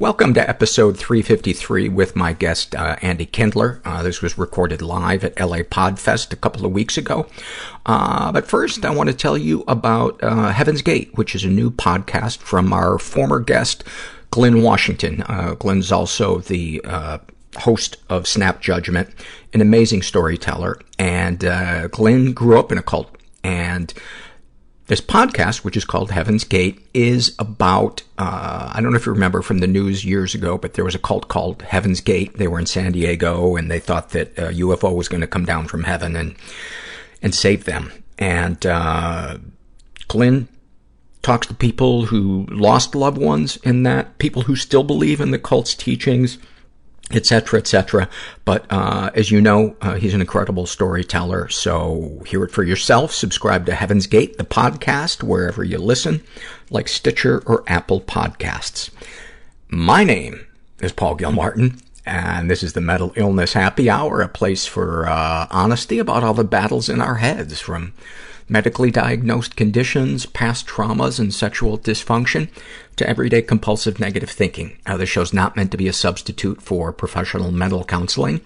Welcome to episode 353 with my guest, uh, Andy Kindler. Uh, this was recorded live at LA Podfest a couple of weeks ago. Uh, but first, I want to tell you about uh, Heaven's Gate, which is a new podcast from our former guest, Glynn Washington. Uh, Glynn's also the uh, host of Snap Judgment, an amazing storyteller. And Glynn grew up in a cult. And this podcast, which is called Heaven's Gate, is about, uh, I don't know if you remember from the news years ago, but there was a cult called Heaven's Gate. They were in San Diego and they thought that a UFO was going to come down from heaven and, and save them. And, uh, Glynn talks to people who lost loved ones in that, people who still believe in the cult's teachings, et cetera, et cetera. But, uh, as you know, uh, he's an incredible storyteller. So hear it for yourself. Subscribe to Heaven's Gate, the podcast, wherever you listen, like Stitcher or Apple Podcasts. My name is Paul Gilmartin, and this is the Mental Illness Happy Hour, a place for, uh, honesty about all the battles in our heads from medically diagnosed conditions, past traumas, and sexual dysfunction, to everyday compulsive negative thinking. Uh, this show's not meant to be a substitute for professional mental counseling.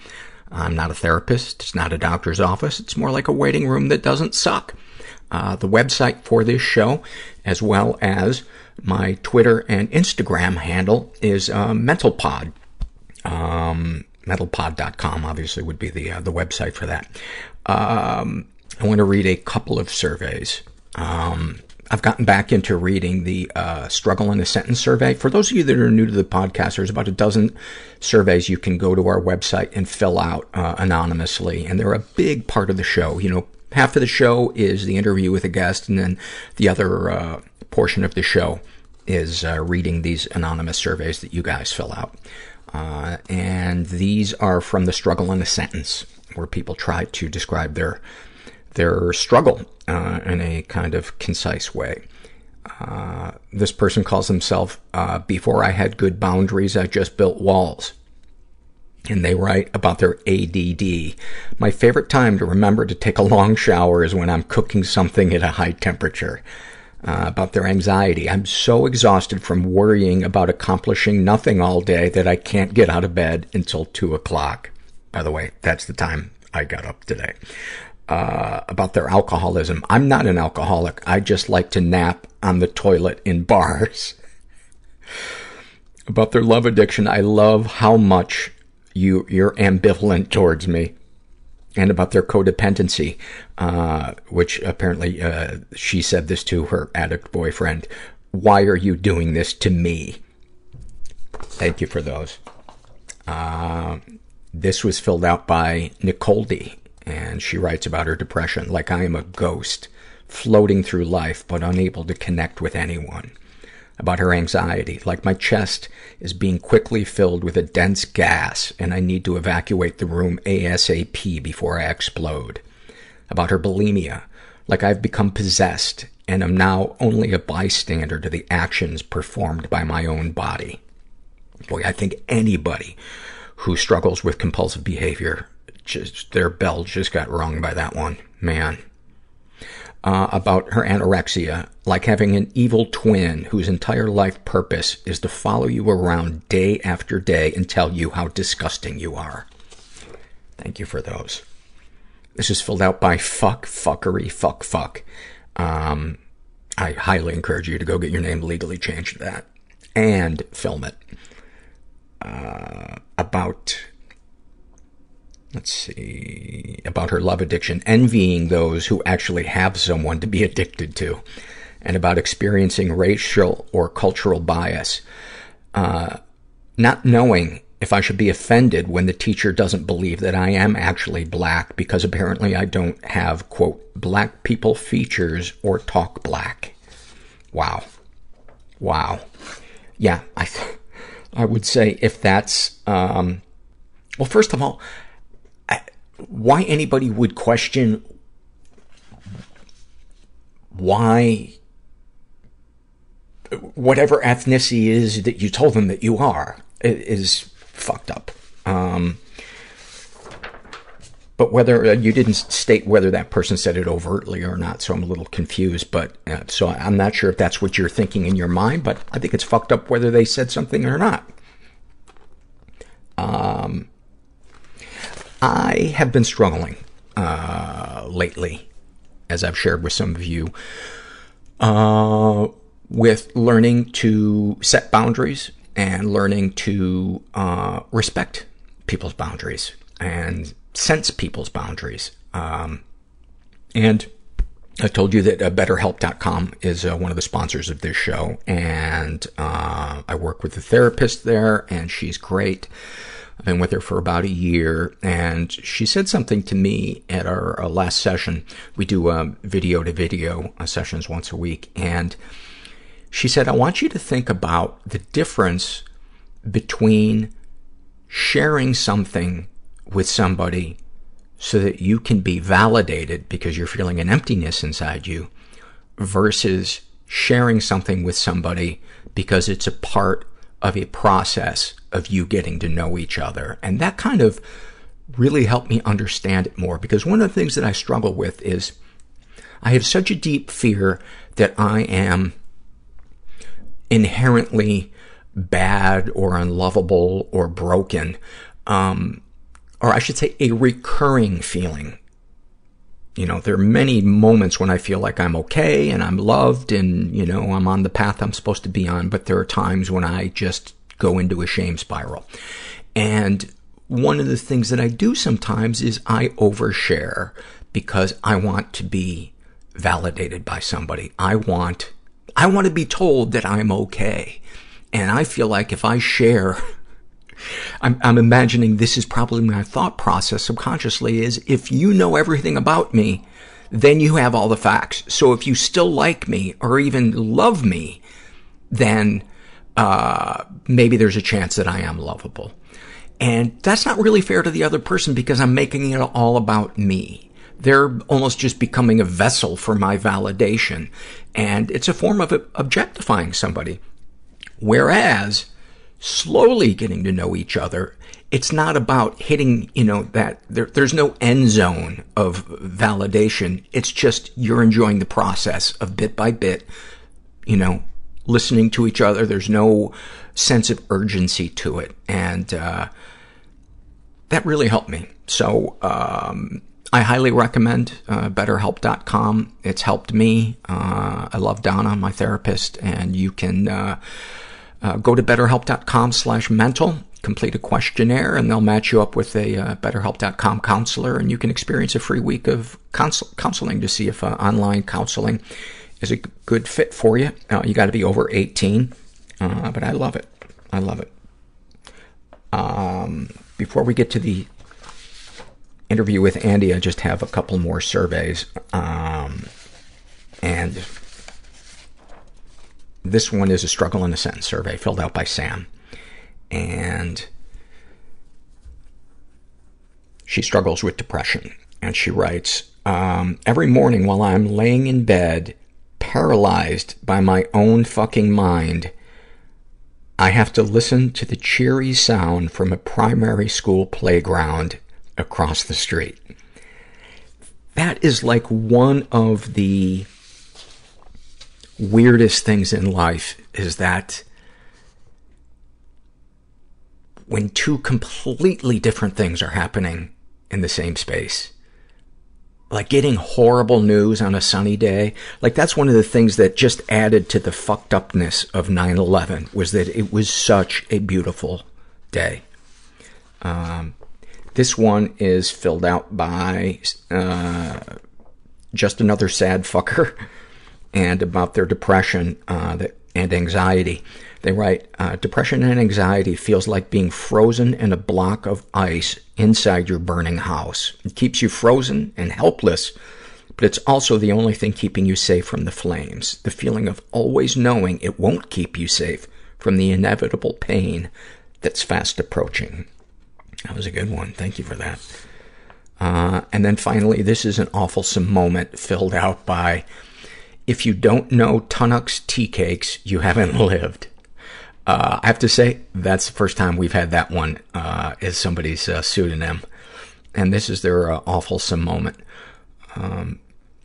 I'm not a therapist. It's not a doctor's office. It's more like a waiting room that doesn't suck. Uh, the website for this show, as well as my Twitter and Instagram handle, is uh, MentalPod. Um, mentalpod.com obviously would be the uh, the website for that. Um, I want to read a couple of surveys. Um, I've gotten back into reading the uh, struggle in a sentence survey. For those of you that are new to the podcast, there's about a dozen surveys you can go to our website and fill out uh, anonymously, and they're a big part of the show. You know, half of the show is the interview with a guest, and then the other uh, portion of the show is uh, reading these anonymous surveys that you guys fill out. Uh, and these are from the struggle in a sentence, where people try to describe their their struggle uh, in a kind of concise way. Uh, this person calls himself, uh, before I had good boundaries, I just built walls. And they write about their ADD. My favorite time to remember to take a long shower is when I'm cooking something at a high temperature. Uh, about their anxiety. I'm so exhausted from worrying about accomplishing nothing all day that I can't get out of bed until two o'clock. By the way, that's the time I got up today uh, about their alcoholism. I'm not an alcoholic. I just like to nap on the toilet in bars. about their love addiction, I love how much you, you're ambivalent towards me. And about their codependency, uh, which apparently, uh, she said this to her addict boyfriend. Why are you doing this to me? Thank you for those. Uh, this was filled out by Nicole D and she writes about her depression like i am a ghost floating through life but unable to connect with anyone about her anxiety, like my chest is being quickly filled with a dense gas and I need to evacuate the room ASAP before I explode. About her bulimia, like I've become possessed and am now only a bystander to the actions performed by my own body. Boy, I think anybody who struggles with compulsive behavior, just their bell just got rung by that one. Man. Uh, about her anorexia, like having an evil twin whose entire life purpose is to follow you around day after day and tell you how disgusting you are. Thank you for those. This is filled out by fuck, fuckery, fuck, fuck. Um, I highly encourage you to go get your name legally changed to that and film it. Uh, about let's see, about her love addiction, envying those who actually have someone to be addicted to, and about experiencing racial or cultural bias, uh, not knowing if I should be offended when the teacher doesn't believe that I am actually black because apparently I don't have, quote, black people features or talk black. Wow. Wow. Yeah, I, I would say if that's, um, well, first of all, why anybody would question why whatever ethnicity is that you told them that you are is fucked up. Um, but whether uh, you didn't state whether that person said it overtly or not, so I'm a little confused. But uh, so I'm not sure if that's what you're thinking in your mind, but I think it's fucked up whether they said something or not. Um, I have been struggling, uh, lately, as I've shared with some of you, uh, with learning to set boundaries and learning to, uh, respect people's boundaries and sense people's boundaries. Um, and I told you that uh, BetterHelp.com is uh, one of the sponsors of this show, and uh, I work with a therapist there, and she's great. I've been with her for about a year, and she said something to me at our, our last session. We do um, video-to-video uh, sessions once a week, and she said, I want you to think about the difference between sharing something with somebody so that you can be validated because you're feeling an emptiness inside you versus sharing something with somebody because it's a part of a process of you getting to know each other. And that kind of really helped me understand it more because one of the things that I struggle with is I have such a deep fear that I am inherently bad or unlovable or broken, um, or I should say a recurring feeling you know, there are many moments when I feel like I'm okay and I'm loved and, you know, I'm on the path I'm supposed to be on, but there are times when I just go into a shame spiral. And one of the things that I do sometimes is I overshare because I want to be validated by somebody. I want, I want to be told that I'm okay. And I feel like if I share I'm, I'm imagining this is probably my thought process subconsciously is if you know everything about me, then you have all the facts. So if you still like me or even love me, then, uh, maybe there's a chance that I am lovable. And that's not really fair to the other person because I'm making it all about me. They're almost just becoming a vessel for my validation. And it's a form of objectifying somebody. Whereas, slowly getting to know each other. It's not about hitting, you know, that there, there's no end zone of validation. It's just you're enjoying the process of bit by bit, you know, listening to each other. There's no sense of urgency to it. And, uh, that really helped me. So, um, I highly recommend uh, BetterHelp.com. It's helped me. Uh, I love Donna, my therapist, and you can uh, uh, go to betterhelp.com slash mental, complete a questionnaire, and they'll match you up with a uh, betterhelp.com counselor, and you can experience a free week of counsel- counseling to see if uh, online counseling is a good fit for you. You got to be over 18, uh, but I love it. I love it. Um, before we get to the interview with Andy, I just have a couple more surveys. Um, and this one is a struggle in a sentence survey filled out by Sam. And she struggles with depression. And she writes, um, every morning while I'm laying in bed, paralyzed by my own fucking mind, I have to listen to the cheery sound from a primary school playground across the street. That is like one of the weirdest things in life is that when two completely different things are happening in the same space. Like getting horrible news on a sunny day. Like that's one of the things that just added to the fucked upness of 9-11 was that it was such a beautiful day. Um, this one is filled out by, uh, just another sad fucker and about their depression, uh, that, and anxiety. They write, uh, depression and anxiety feels like being frozen in a block of ice inside your burning house. It keeps you frozen and helpless, but it's also the only thing keeping you safe from the flames. The feeling of always knowing it won't keep you safe from the inevitable pain that's fast approaching. That was a good one. Thank you for that. Uh, and then finally, this is an awful moment filled out by, if you don't know Tunnock's tea cakes, you haven't lived. Uh, I have to say, that's the first time we've had that one, uh, as somebody's, uh, pseudonym. And this is their, uh, awful moment. Um,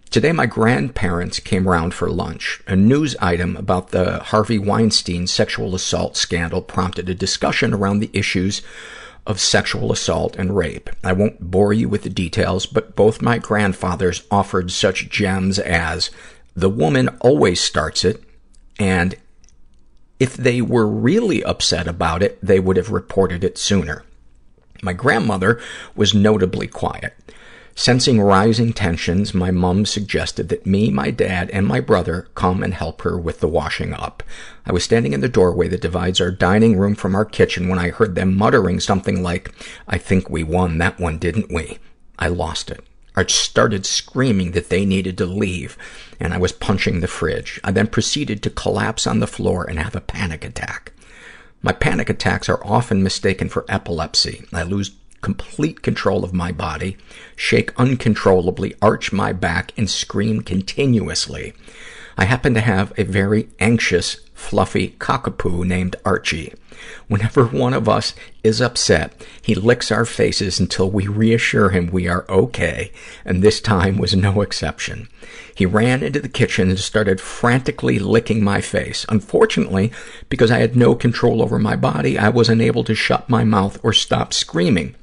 today my grandparents came around for lunch. A news item about the Harvey Weinstein sexual assault scandal prompted a discussion around the issues of sexual assault and rape. I won't bore you with the details, but both my grandfathers offered such gems as the woman always starts it and if they were really upset about it, they would have reported it sooner. My grandmother was notably quiet. Sensing rising tensions, my mom suggested that me, my dad, and my brother come and help her with the washing up. I was standing in the doorway that divides our dining room from our kitchen when I heard them muttering something like, I think we won that one, didn't we? I lost it. I started screaming that they needed to leave, and I was punching the fridge. I then proceeded to collapse on the floor and have a panic attack. My panic attacks are often mistaken for epilepsy. I lose complete control of my body, shake uncontrollably, arch my back, and scream continuously. I happen to have a very anxious, fluffy cockapoo named Archie. Whenever one of us is upset, he licks our faces until we reassure him we are okay, and this time was no exception. He ran into the kitchen and started frantically licking my face. Unfortunately, because I had no control over my body, I was unable to shut my mouth or stop screaming.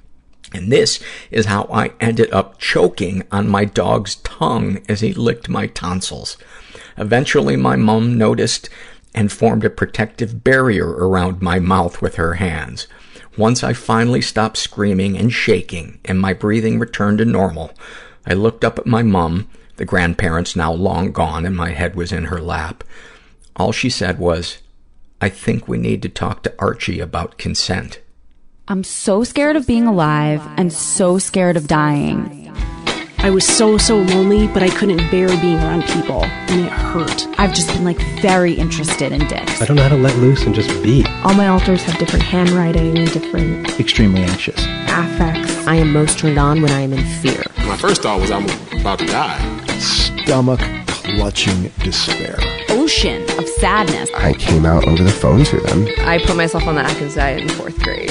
And this is how I ended up choking on my dog's tongue as he licked my tonsils. Eventually, my mom noticed and formed a protective barrier around my mouth with her hands. Once I finally stopped screaming and shaking and my breathing returned to normal, I looked up at my mom, the grandparents now long gone and my head was in her lap. All she said was, I think we need to talk to Archie about consent. I'm so scared of being alive and so scared of dying. I was so, so lonely, but I couldn't bear being around people, and it hurt. I've just been like very interested in dicks. I don't know how to let loose and just be. All my alters have different handwriting, different extremely anxious affects. I am most turned on when I am in fear. My first thought was I'm about to die. Stomach clutching despair. Ocean of sadness. I came out over the phone to them. I put myself on the Atkins diet in fourth grade.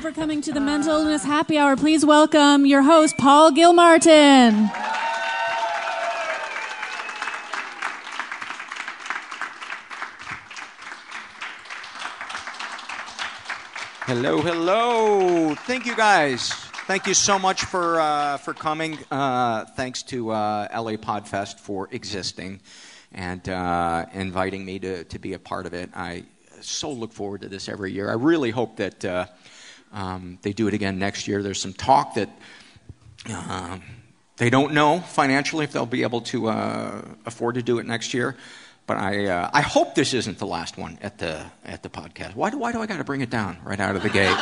you for coming to the Mental Illness Happy Hour. Please welcome your host, Paul Gilmartin. Hello, hello. Thank you guys. Thank you so much for uh, for coming. Uh, thanks to uh, LA Podfest for existing and uh, inviting me to, to be a part of it. I so look forward to this every year. I really hope that uh, um, they do it again next year. There's some talk that uh, they don't know financially if they'll be able to uh, afford to do it next year. But I, uh, I hope this isn't the last one at the, at the podcast. Why do, why do I got to bring it down right out of the gate?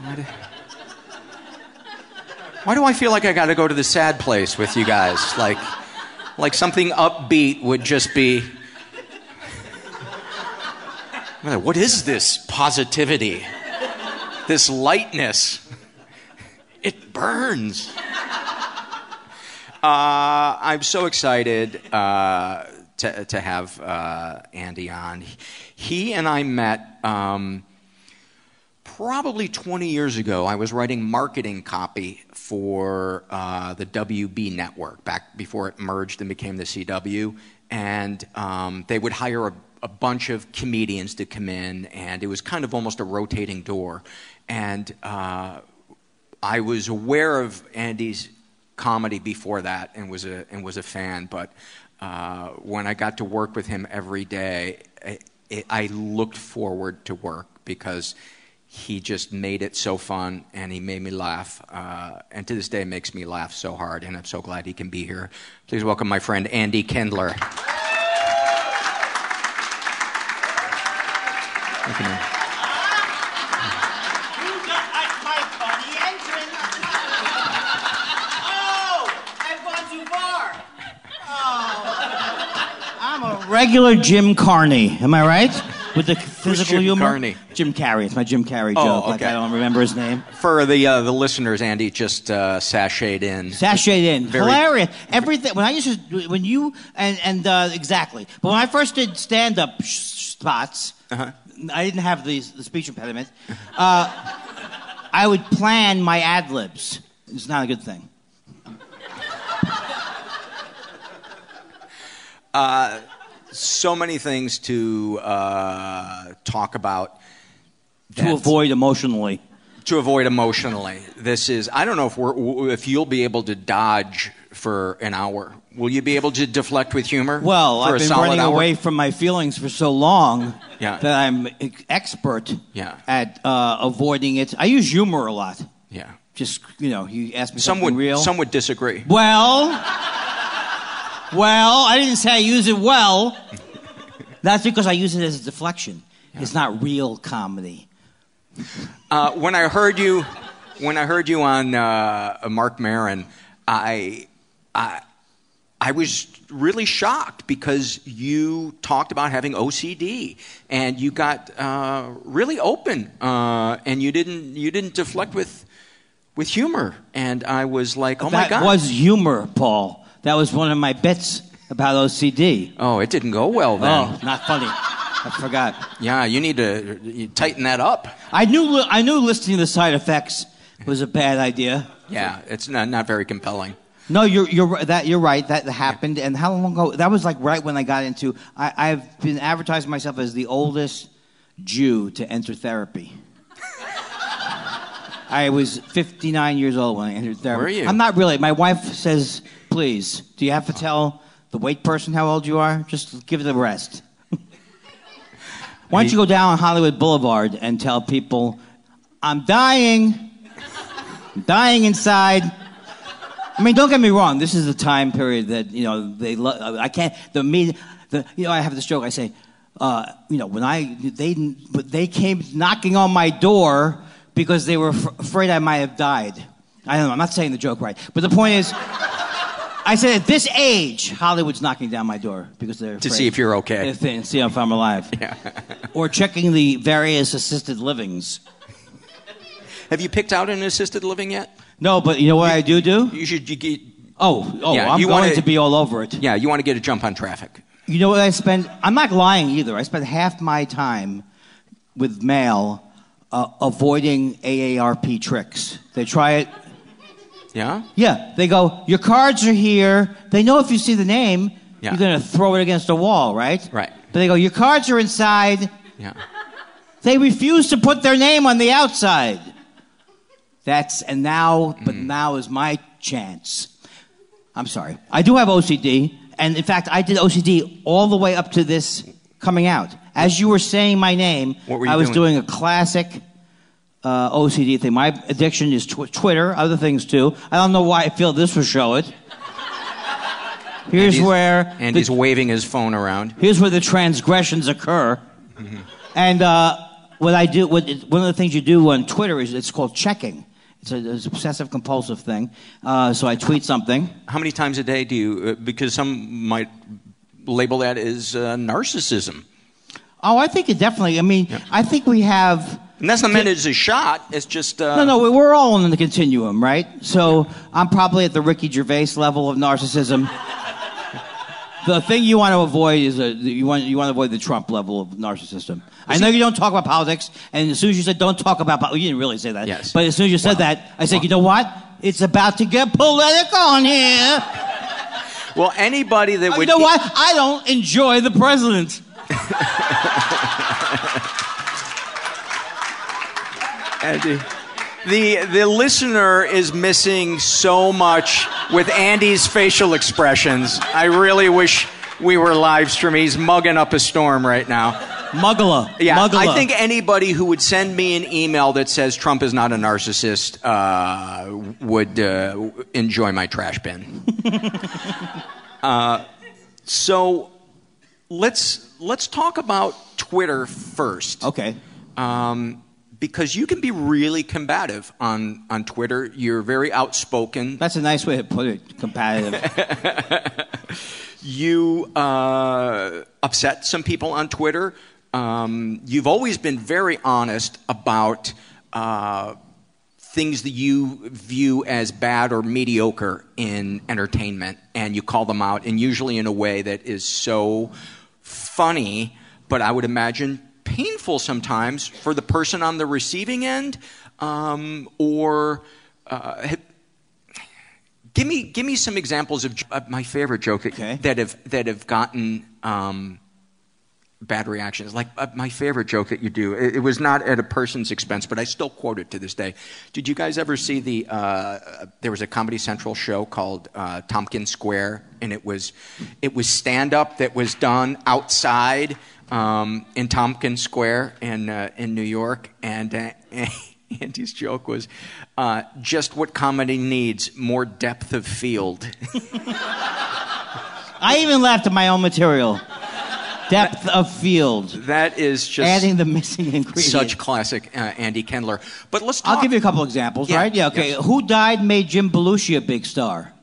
Why do, why do I feel like I got to go to the sad place with you guys? Like, like something upbeat would just be. What is this positivity? This lightness? It burns. Uh, I'm so excited uh, to, to have uh, Andy on. He and I met um, probably 20 years ago. I was writing marketing copy for uh, the WB network back before it merged and became the CW. And um, they would hire a, a bunch of comedians to come in, and it was kind of almost a rotating door. And uh, I was aware of Andy's comedy before that and was a and was a fan. But uh, when I got to work with him every day, it, I looked forward to work because he just made it so fun and he made me laugh. Uh, and to this day, makes me laugh so hard. And I'm so glad he can be here. Please welcome my friend Andy Kindler. Thank you, regular Jim Carney. Am I right? With the physical Jim humor. Carney? Jim Carrey. It's my Jim Carrey Oh, joke. Like okay. I don't remember his name. For the uh, the listeners, Andy just uh, sashayed in. Sashayed in. Very- Hilarious. Everything. When I used to, when you and and uh, exactly. But when I first did stand up spots, Uh-huh. I didn't have the the speech impediment. Uh, I would plan my ad libs. It's not a good thing. Uh, so many things to uh, talk about. To avoid emotionally. To avoid emotionally. This is. I don't know if we're if you'll be able to dodge for an hour. Will you be able to deflect with humor? Well, I've been running hour? away from my feelings for so long Yeah. that I'm expert Yeah. at uh, avoiding it. I use humor a lot. Yeah. Just you know, you ask me Some would real. some would disagree. Well, well, I didn't say I use it well. That's because I use it as a deflection. It's not real comedy. Uh, when I heard you, when I heard you on uh, Marc Maron, I, I, I was really shocked because you talked about having OCD and you got uh, really open uh, and you didn't you didn't deflect with with humor and I was like, oh my god, that god, was humor, Paul. That was one of my bits about OCD. oh it didn't go well then. Oh, not funny. I forgot. Yeah, you need to you tighten that up. I knew I knew listing the side effects was a bad idea. Yeah, it's not not very compelling. No, you're you're right- that you're right. That happened, and how long ago? That was like right when I got into. I, I've been advertising myself as the oldest Jew to enter therapy. I was 59 years old when I entered therapy. Were you? I'm not really. My wife says, "Please, do you have to tell the wait person how old you are? Just give it a rest." Why don't you go down on Hollywood Boulevard and tell people, "I'm dying, I'm dying inside." I mean, don't get me wrong. This is a time period that you know they. I can't. The media. The you know I have this joke. I say, uh, you know, when I they but they came knocking on my door because they were f- afraid I might have died. I don't know. I'm not saying the joke right, but the point is, I said at this age, Hollywood's knocking down my door because they're To afraid see if you're okay. If they see if I'm alive, or checking the various assisted livings. Have you picked out an assisted living yet? No, but you know what I do do? You should. You get, Oh, oh, Yeah, I'm you going wanna- to be all over it. yeah, you want to get a jump on traffic. You know what I spend? I'm not lying either. I spend half my time with mail uh, avoiding AARP tricks. They try it. Yeah. Yeah, they go, your cards are here. They know if you see the name, Yeah. you're going to throw it against a wall, right? Right. But they go, your cards are inside. Yeah. They refuse to put their name on the outside. That's, and now, but Mm-hmm. now is my chance. I'm sorry. I do have OCD. And in fact, I did OCD all the way up to this coming out. as you were saying my name, What were you I was doing? doing a classic uh, OCD thing. My addiction is tw- Twitter, other things too. I don't know why I feel this would show it. Here's Andy's- where Andy's the, waving his phone around. here's where the transgressions occur. And uh, what I do, what, one of the things you do on Twitter is it's called checking. It's a, it's an obsessive compulsive thing. Uh, so I tweet something. How many times a day do you? Uh, because some might label that as uh, narcissism. Oh, I think it definitely. I mean, I think we have. And that's not meant as a shot. It's just. Uh, No, no, we- we're all in the continuum, right? So I'm probably at the Ricky Gervais level of narcissism. the thing you want to avoid is a, you want you want to avoid the Trump level of narcissism. I know you don't talk about politics, and as soon as you said don't talk about politics, you didn't really say that. Yes. But as soon as you said that, I said, you know what? It's about to get political on here. Well, anybody that Oh, would. you know what? I don't enjoy the president. Andy. The, the listener is missing so much with Andy's facial expressions. I really wish we were live streaming. He's mugging up a storm right now. Muggler. Yeah, Muggler. I think anybody who would send me an email that says Trump is not a narcissist uh, would uh, enjoy my trash bin. uh, so let's let's talk about Twitter first. Okay. Um, because you can be really combative on, on Twitter. You're very outspoken. That's a nice way to put it. Competitive. You uh, upset some people on Twitter. Um, you've always been very honest about uh, things that you view as bad or mediocre in entertainment, and you call them out, and usually in a way that is so funny, but I would imagine painful sometimes for the person on the receiving end, um, or. Uh, Give me, give me some examples of uh, my favorite joke that, that have that have gotten um, bad reactions. Like uh, my favorite joke that you do. It, it was not at a person's expense, but I still quote it to this day. Did you guys ever see the? Uh, there was a Comedy Central show called uh, Tompkins Square, and it was it was stand up that was done outside um, in Tompkins Square in uh, in New York, and. Uh, Andy's joke was uh, just what comedy needs more depth of field. I even laughed at my own material. Depth of field. That is just adding the missing ingredient. Such classic uh, Andy Kindler. But let's talk. I'll give you a couple examples, Yeah, right? Yeah, okay. yes. Who died made Jim Belushi a big star?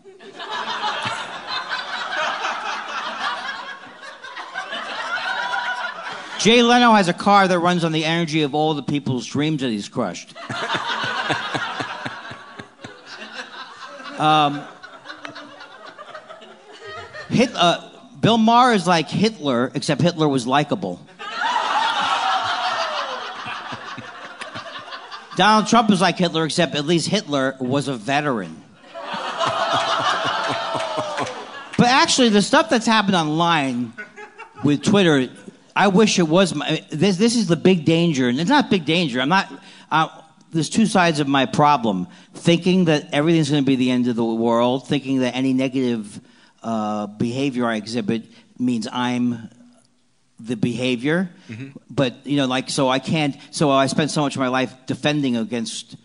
Jay Leno has a car that runs on the energy of all the people's dreams that he's crushed. um, Hit, uh, Bill Maher is like Hitler, except Hitler was likable. Donald Trump is like Hitler, except at least Hitler was a veteran. but actually, the stuff that's happened online with Twitter, I wish it was. My, this this is the big danger, and it's not big danger. I'm not. Uh, there's two sides of my problem: thinking that everything's going to be the end of the world, thinking that any negative uh, behavior I exhibit means I'm the behavior. But you know, like so, I can't. So I spent so much of my life defending against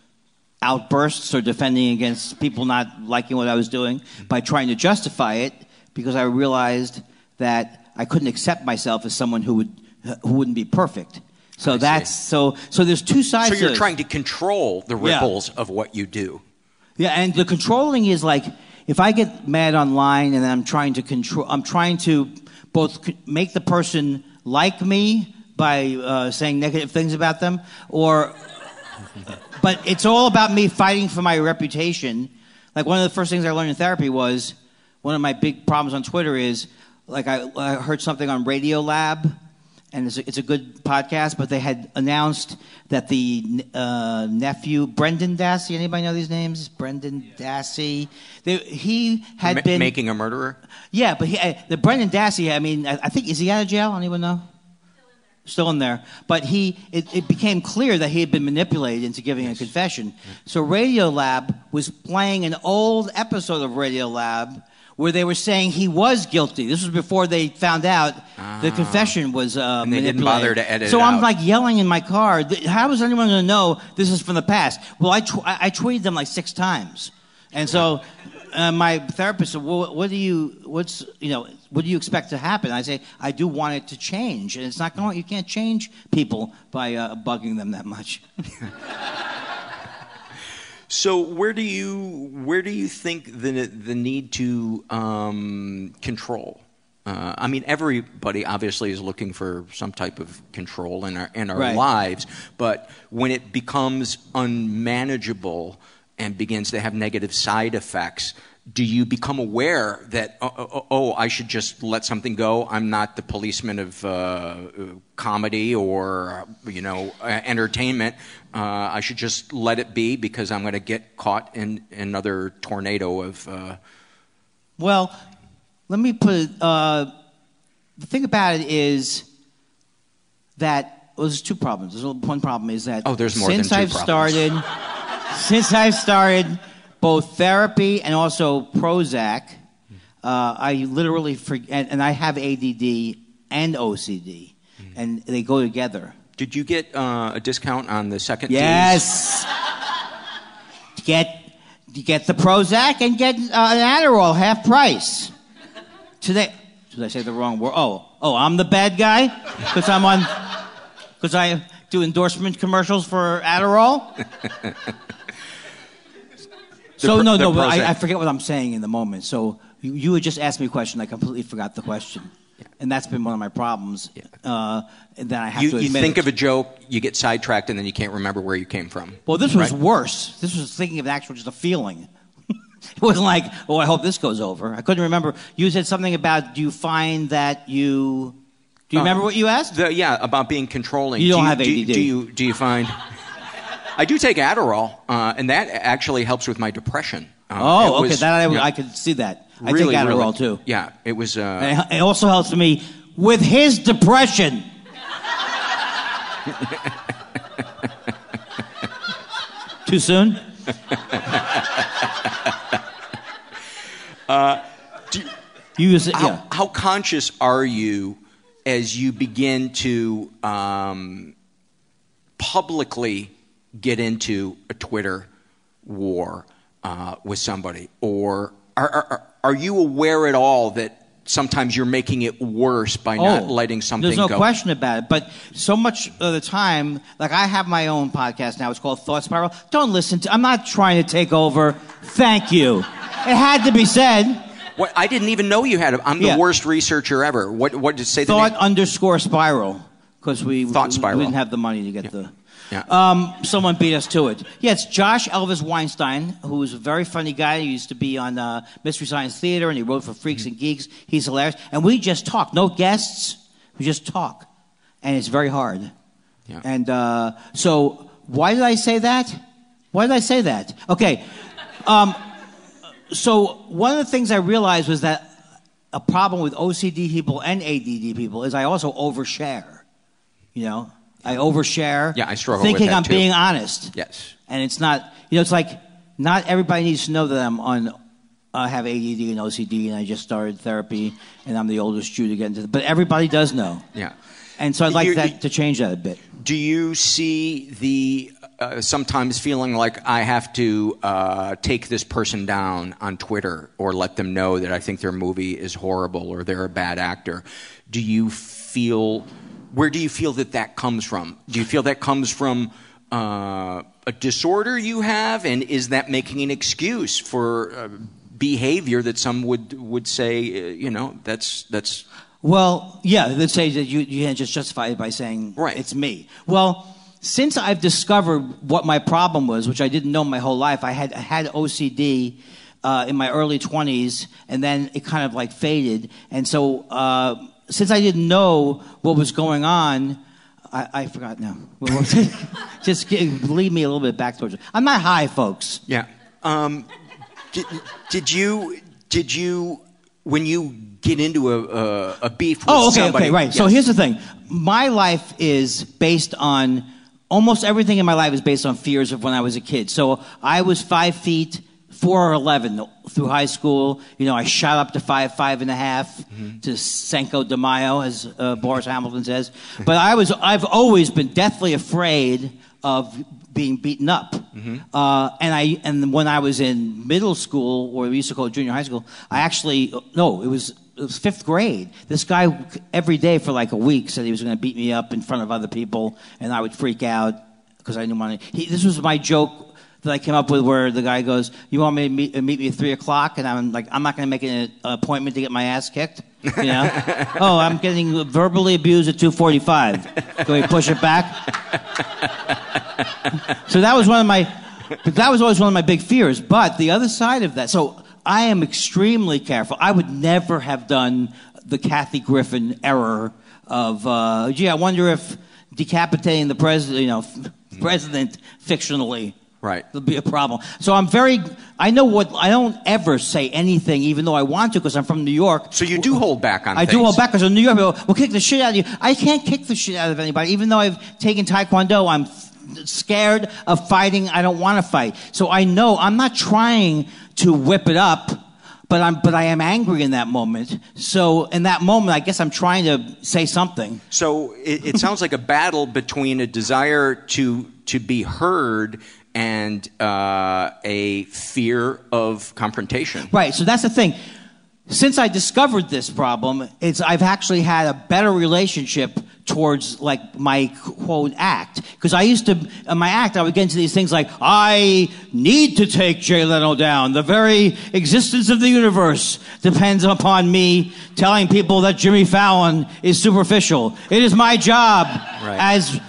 outbursts or defending against people not liking what I was doing by trying to justify it because I realized that I couldn't accept myself as someone who would who wouldn't be perfect. So I see. that's so. So there's two sides. So you're trying to control the Yeah. ripples of what you do. Yeah, and the controlling is like if I get mad online and I'm trying to control, I'm trying to both make the person like me by uh, saying negative things about them, or but it's all about me fighting for my reputation. Like one of the first things I learned in therapy was one of my big problems on Twitter is like I, I heard something on Radio Lab, and it's a, it's a good podcast, but they had announced that the uh, nephew Brendan Dassey. Anybody know these names? Brendan Dassey. They, he had Ma- been making a murderer. yeah, but he, uh, the Brendan Dassey. I mean, I, I think is he out of jail? Anyone know? Still in there, but he it, it became clear that he had been manipulated into giving a confession. So Radio Lab was playing an old episode of Radio Lab where they were saying he was guilty. This was before they found out the confession was uh, And they didn't bother to edit So I'm out. like yelling in my car. "Th- How is anyone going to know this is from the past? Well, I, tw- I I tweeted them like six times, and so uh, my therapist said, "Well, what do you what's you know what do you expect to happen?" I say, "I do want it to change, and it's not going. You can't change people by uh, bugging them that much." So where do you where do you think the the need to um, control? Uh, I mean, everybody obviously is looking for some type of control in our in our Right. lives, but when it becomes unmanageable and begins to have negative side effects, do you become aware that oh, oh, oh I should just let something go? I'm not the policeman of uh, comedy or you know entertainment. Uh, I should just let it be because I'm going to get caught in another tornado of. Uh, Well, let me put it. Uh, the thing about it is that well, there's two problems. There's one problem is that Oh, there's more than since two I've problems. started, since I've started both therapy and also Prozac, uh, I literally forget, and, and I have ADD and OCD, Hmm. and they go together. did you get uh, a discount on the second? Yes. get get the Prozac and get uh, an Adderall half price. Today, did I say the wrong word? Oh, oh, I'm the bad guy because I'm on because I do endorsement commercials for Adderall. so pro- no, no, but I, I forget what I'm saying in the moment. So you, you had just asked me a question, I completely forgot the question, and that's been one of my problems. Uh, that I have You, to you think it. of a joke, you get sidetracked, and then you can't remember where you came from. Well, this was Right? worse. This was thinking of actual just a feeling. it wasn't like, oh, I hope this goes over. I couldn't remember. You said something about, do you find that you. Do you Uh, remember what you asked? The, yeah, about being controlling. You don't do have do, ADD. Do you, do you find? I do take Adderall, uh, and that actually helps with my depression. Uh, oh, okay. was, That I, yeah, I could see that. really, I take Adderall really- too. Yeah, it was. Uh, it- it also helps me with his depression. Too soon? uh, do, you use it, how, yeah. how conscious are you as you begin to um, publicly get into a Twitter war uh, with somebody, or are, are, are you aware at all that sometimes you're making it worse by not letting something Oh, There's no go? question about it. But so much of the time, like I have my own podcast now. It's called Thought Spiral. Don't listen to. I'm not trying to take over. Thank you. It had to be said. What, I didn't even know you had. A, I'm the Yeah. worst researcher ever. What? What did you say Thought underscore spiral because we Thought we- Spiral. We didn't have the money to get the. Yeah. Um, someone beat us to it. Yeah, it's Josh Elvis Weinstein, who's a very funny guy. He used to be on uh, Mystery Science Theater, and he wrote for Freaks Mm-hmm. and Geeks. He's hilarious. And we just talk. No guests. We just talk. And it's very hard. Yeah. And uh, so, why did I say that? Why did I say that? Okay. Um, so, one of the things I realized was that a problem with OCD people and ADD people is I also overshare. You know, I overshare. Yeah, I struggle with Thinking that I'm too. being honest. Yes. And it's not, you know, it's like not everybody needs to know that I'm on, I have ADD and OCD and I just started therapy and I'm the oldest Jew to get into, it. but everybody does know. Yeah. And so I'd like You- that to change that a bit. Do you see the uh, sometimes feeling like I have to uh, take this person down on Twitter or let them know that I think their movie is horrible or they're a bad actor? Do you feel where do you feel that that comes from? Do you feel that comes from uh, a disorder you have, and is that making an excuse for uh, behavior that some would would say, uh, you know, that's that's Well, yeah, let's say that you, you can't just justify it by saying Right. it's me. Well, since I've discovered what my problem was, which I didn't know my whole life, I had I had OCD uh, in my early 20s, and then it kind of like faded. And so, uh, since I didn't know what was going on, I, I forgot now. What was it? just get, lead me a little bit back towards it. I'm not high, folks. Yeah. Um, did, did you did you when you get into a a, a beef with somebody? Oh, okay, somebody? okay, right. So here's the thing. My life is based on almost everything in my life is based on fears of when I was a kid. So I was five feet four or eleven through high school. You know, I shot up to five, five and a half to Cinco de Mayo, as uh, Boris Hamilton says. But I was, I've always been deathly afraid of being beaten up. Uh, and I, and when I was in middle school, or we used to call it junior high school, I actually, no, it was. It was fifth grade. This guy every day for like a week said he was going to beat me up in front of other people, and I would freak out because I didn't want to. He, this was my joke that I came up with where the guy goes, "You want me to meet, meet me at three o'clock?" And I'm like, "I'm not going to make an appointment to get my ass kicked." You know? oh, I'm getting verbally abused at two forty-five. Can we push it back? so that was one of my. That was always one of my big fears. But the other side of that, so I am extremely careful. I would never have done the Kathy Griffin error of, uh, gee, I wonder if decapitating the president, you know, president fictionally Right. It'll be a problem. So I'm very, I know what, I don't ever say anything even though I want to because I'm from New York. So you do hold back on I things. do hold back because in New York, people will kick the shit out of you. I can't kick the shit out of anybody. Even though I've taken Taekwondo, I'm scared of fighting. I don't want to fight. So I know I'm not trying to whip it up, but I'm, but I am angry in that moment. So in that moment, I guess I'm trying to say something. So it, it sounds like a battle between a desire to to be heard and uh, a fear of confrontation. Right. So that's the thing. Since I discovered this problem, it's I've actually had a better relationship towards like my quote act because I used to in my act I would get into these things like I need to take Jay Leno down. The very existence of the universe depends upon me telling people that Jimmy Fallon is superficial. It is my job Right. as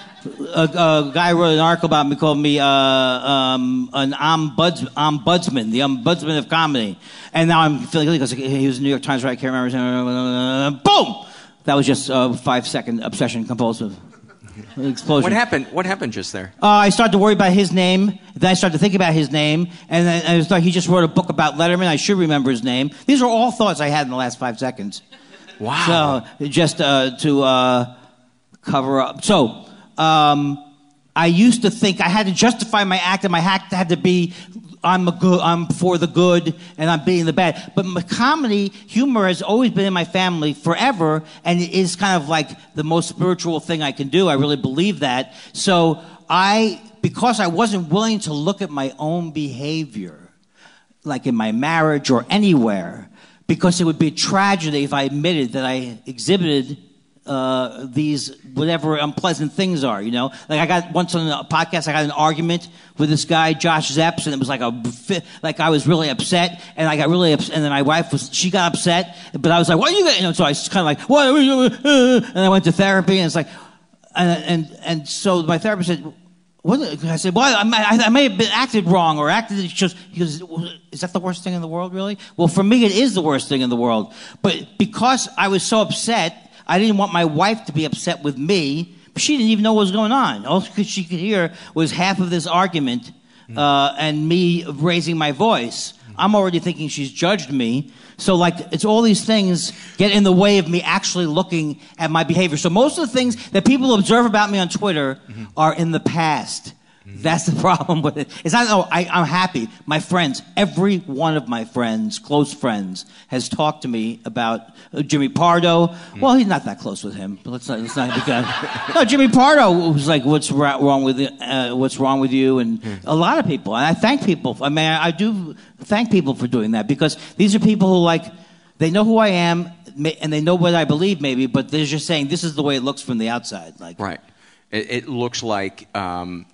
a, a guy wrote an article about me called me uh, um, an ombuds, ombudsman, the ombudsman of comedy. And now I'm feeling guilty because he was the New York Times, right? I can't remember. his name. Boom! That was just a five second obsession compulsive explosion. What happened? What happened just there? Uh, I started to worry about his name. Then I started to think about his name, and then I was like, he just wrote a book about Letterman. I should remember his name. These are all thoughts I had in the last five seconds. Wow. So just uh, to uh, cover up. So um, I used to think I had to justify my act, and my act had to be I'm a good, I'm for the good, and I'm being the bad. But comedy, humor has always been in my family forever, and it is kind of like the most spiritual thing I can do. I really believe that. So I, because I wasn't willing to look at my own behavior, like in my marriage or anywhere, because it would be a tragedy if I admitted that I exhibited uh, these whatever unpleasant things are. You know, like I got once on a podcast, I got an argument with this guy Josh Zepps, and it was like a like I was really upset, and I got really upset, and then my wife was she got upset, but I was like, "What are you?" Getting? You know, so I was kind of like, "What?" Are you? uh," And I went to therapy, and it's like, and and and so my therapist said. What? I said, well, I, I, I may have been acted wrong or acted just, he goes, is that the worst thing in the world, really? Well, for me, it is the worst thing in the world. But because I was so upset, I didn't want my wife to be upset with me. She didn't even know what was going on. All she could hear was half of this argument uh, and me raising my voice. I'm already thinking she's judged me. So, like, it's all these things get in the way of me actually looking at my behavior. So, most of the things that people observe about me on Twitter are in the past. That's the problem with it. It's not, oh, I, I'm happy. My friends, every one of my friends, close friends, has talked to me about uh, Jimmy Pardo. Well, he's not that close with him, but let's not, let's not because, no, Jimmy Pardo was like, what's ra- wrong with, uh, what's wrong with you? And a lot of people. And I thank people. I mean, I, I do thank people for doing that because these are people who like, they know who I am and they know what I believe maybe, but they're just saying this is the way it looks from the outside. Like, Right. It, it looks like um,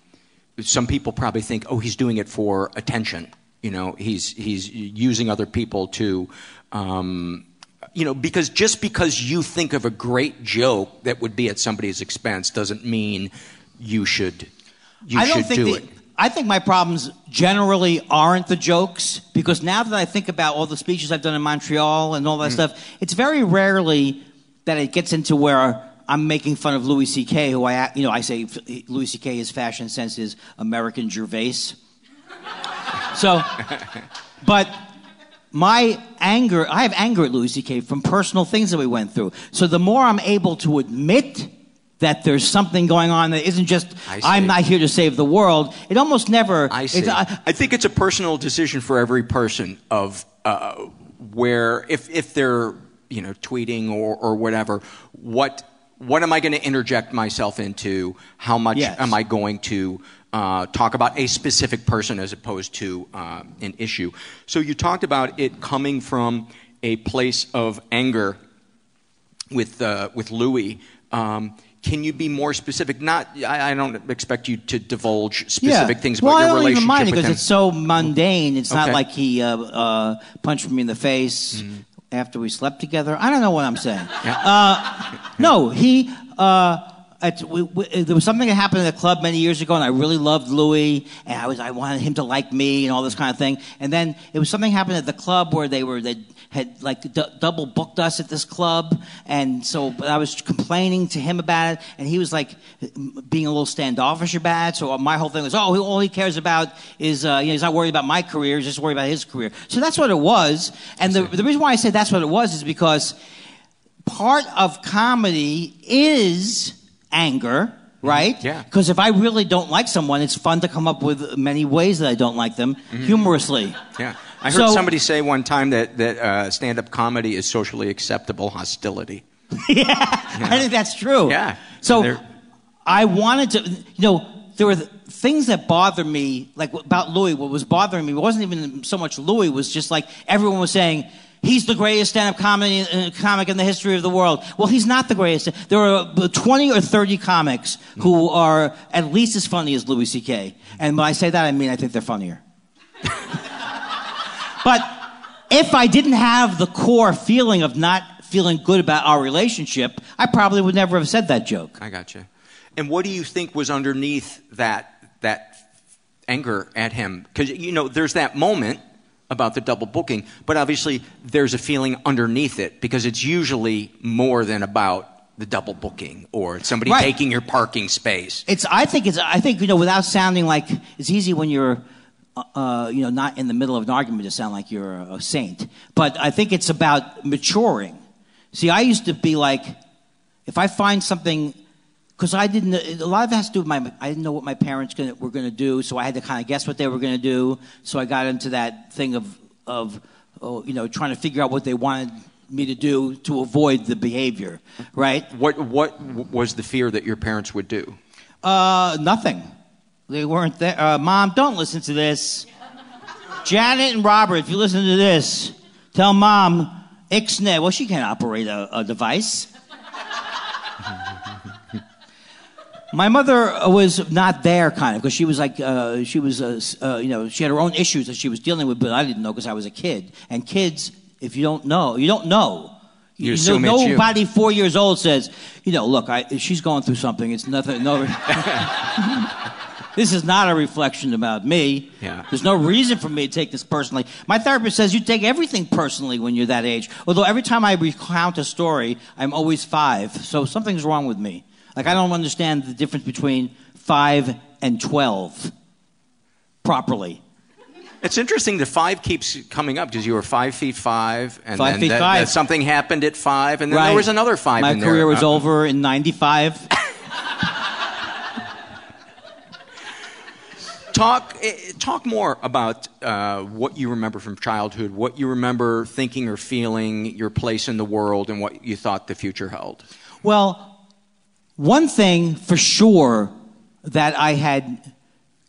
some people probably think, oh, he's doing it for attention. You know, he's he's using other people to, um, you know, because just because you think of a great joke that would be at somebody's expense doesn't mean you should you I don't should think do the, it. I think my problems generally aren't the jokes because now that I think about all the speeches I've done in Montreal and all that Mm. stuff, it's very rarely that it gets into where I'm making fun of Louis C.K., who I, you know, I say Louis C.K. his fashion sense is American Gervais. So, but my anger, I have anger at Louis C.K. from personal things that we went through. So the more I'm able to admit that there's something going on that isn't just I see. I'm not here to save the world. It almost never. I see. it's- I- I think it's a personal decision for every person of uh, where if if they're you know tweeting or or whatever, what what am I going to interject myself into? How much Yes. am I going to uh, talk about a specific person as opposed to uh, an issue? So you talked about it coming from a place of anger with uh, with Louis. Um, can you be more specific? Not, I, I don't expect you to divulge specific things about well, your I don't relationship even mind because it's so mundane. It's not like he uh, uh, punched me in the face Mm-hmm. After we slept together. I don't know what I'm saying. Uh, no, he. Uh, we, we, there was something that happened at the club many years ago, and I really loved Louis, and I was I wanted him to like me and all this kind of thing. And then it was something happened at the club where they were they had like d- double booked us at this club, and so but I was complaining to him about it, and he was like being a little standoffish about it. So my whole thing was, oh, all he cares about is uh, you know he's not worried about my career, he's just worried about his career. So that's what it was. And the the reason why I say that's what it was is because part of comedy is anger, right? Mm-hmm. Yeah. Because if I really don't like someone, it's fun to come up with many ways that I don't like them humorously. Yeah. I heard So- somebody say one time that, that uh, stand up comedy is socially acceptable hostility. Yeah, I think that's true. Yeah. So I wanted to, you know, there were things that bothered me, like about Louis. What was bothering me wasn't even so much Louis, was just like everyone was saying, he's the greatest stand-up comedy, uh, comic in the history of the world. Well, he's not the greatest. There are uh, 20 or 30 comics who are at least as funny as Louis C.K. And when I say that, I mean I think they're funnier. but if I didn't have the core feeling of not feeling good about our relationship, I probably would never have said that joke. I got you. And what do you think was underneath that that anger at him? Because you know, there's that moment about the double booking, but obviously there's a feeling underneath it because it's usually more than about the double booking or somebody Right. taking your parking space. It's. I think it's. I think you know, without sounding like it's easy when you're, uh, uh, you know, not in the middle of an argument to sound like you're a, a saint. But I think it's about maturing. See, I used to be like, if I find something, because I didn't. A lot of it has to do with my. I didn't know what my parents gonna, were going to do, so I had to kind of guess what they were going to do. So I got into that thing of of, oh, you know, trying to figure out what they wanted me to do to avoid the behavior, right? What what was the fear that your parents would do? Uh, nothing. They weren't there. Uh, Mom, don't listen to this. Janet and Robert, if you listen to this, tell Mom, Ixnay. Well, she can't operate a, a device. My mother was not there, kind of, because she was like, uh, she was, uh, uh, you know, she had her own issues that she was dealing with, but I didn't know because I was a kid. And kids, if you don't know, you don't know. You know, assume it's you. nobody four years old says, you know, look, I, she's going through something. It's nothing. No, this is not a reflection about me. Yeah. There's no reason for me to take this personally. My therapist says you take everything personally when you're that age. Although every time I recount a story, I'm always five. So something's wrong with me. Like I don't understand the difference between five and twelve properly. It's interesting. The five keeps coming up because you were five feet five, and Five then that- five. that something happened at five, and then Right. there was another five. My in there. career was over in '95. Talk eh, talk more about uh, what you remember from childhood, what you remember thinking or feeling, your place in the world, and what you thought the future held. Well, one thing for sure that I had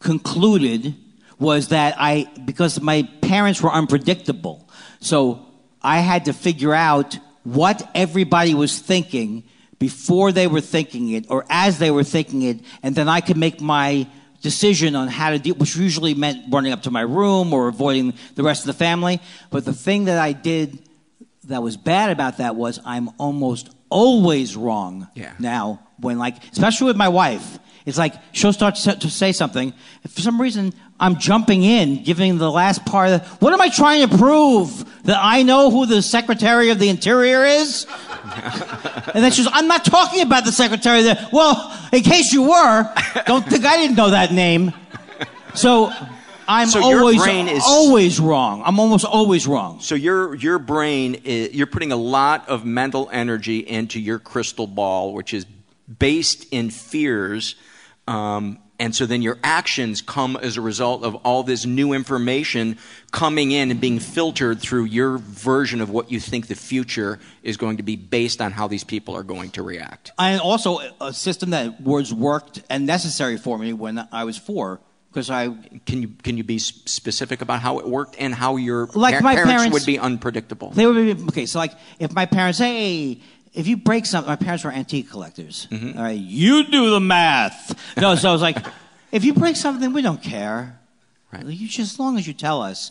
concluded was that I, because my parents were unpredictable, so I had to figure out what everybody was thinking before they were thinking it or as they were thinking it, and then I could make my decision on how to deal, which usually meant running up to my room or avoiding the rest of the family. But the thing that I did that was bad about that was I'm almost always wrong Yeah. now when like especially with my wife it's like she'll start to say something and for some reason i'm jumping in giving the last part of the, what am i trying to prove? That i know who the secretary of the interior is? And then she's i'm not talking about the secretary of the well in case you were don't think i didn't know that name. So i'm So always is- always wrong. I'm almost always wrong. So your your brain, is, you're putting a lot of mental energy into your crystal ball, which is based in fears. Um, and so then your actions come as a result of all this new information coming in and being filtered through your version of what you think the future is going to be based on how these people are going to react. And also a system that was worked and necessary for me when I was four. Because I can you can you be specific about how it worked and how your like par- my parents, parents would be unpredictable? They would be okay. So like if my parents, hey, if you break something, my parents were antique collectors. Mm-hmm. All right, you do the math. No, so I was like, if you break something, we don't care. Right. You just as long as you tell us.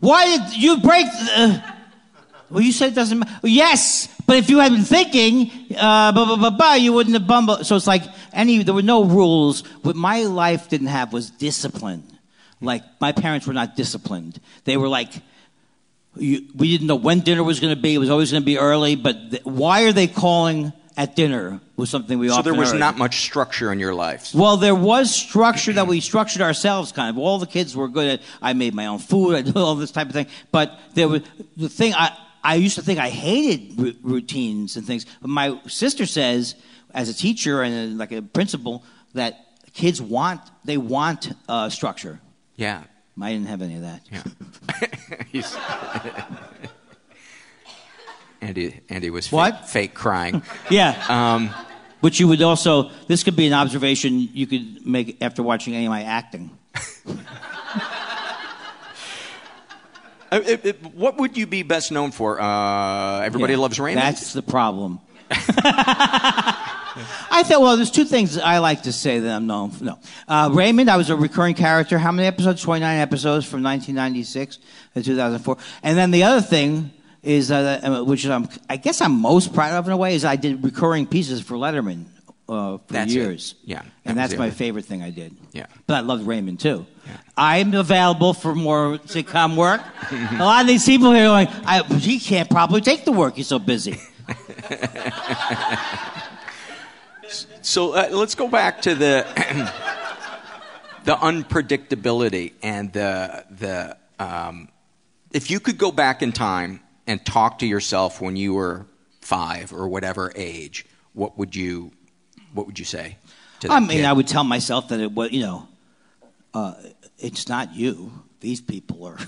Why did you break? Uh, well, you said it doesn't matter. Yes, but if you had been thinking, uh, blah, blah, blah, blah, you wouldn't have bumbled. So it's like any, there were no rules. What my life didn't have was discipline. Like, my parents were not disciplined. They were like, you, we didn't know when dinner was going to be. It was always going to be early. But th- why are they calling at dinner was something we so there was heard. not much structure in your life. Well, there was structure that we structured ourselves, kind of. All the kids were good at. I made my own food. I did all this type of thing. But there was the thing. I I used to think I hated r- routines and things. But my sister says, as a teacher and like a principal, that kids want they want uh, structure. Yeah. I didn't have any of that. Yeah. Andy, Andy was What? Fake, fake crying. Yeah. Um, Which you would also. This could be an observation you could make after watching any of my acting. uh, it- it- what would you be best known for? Uh, Everybody Yeah, loves Raymond. That's the problem. I thought, well, there's two things I like to say that I'm known for. No. Uh, Raymond, I was a recurring character. How many episodes? 29 episodes from 1996 to 2004. And then the other thing is, uh, which I'm, I guess I'm most proud of in a way, is I did recurring pieces for Letterman uh, for That's it. years. Yeah, that And that's my other- favorite thing I did. Yeah. But I loved Raymond too. I'm available for more sitcom work. a lot of these people here are going, I, he can't probably take the work. He's so busy. So uh, let's go back to the the unpredictability and the the um, if you could go back in time and talk to yourself when you were five or whatever age, what would you what would you say? To I mean, kid? I would tell myself that it was, you know, uh, it's not you. These people are.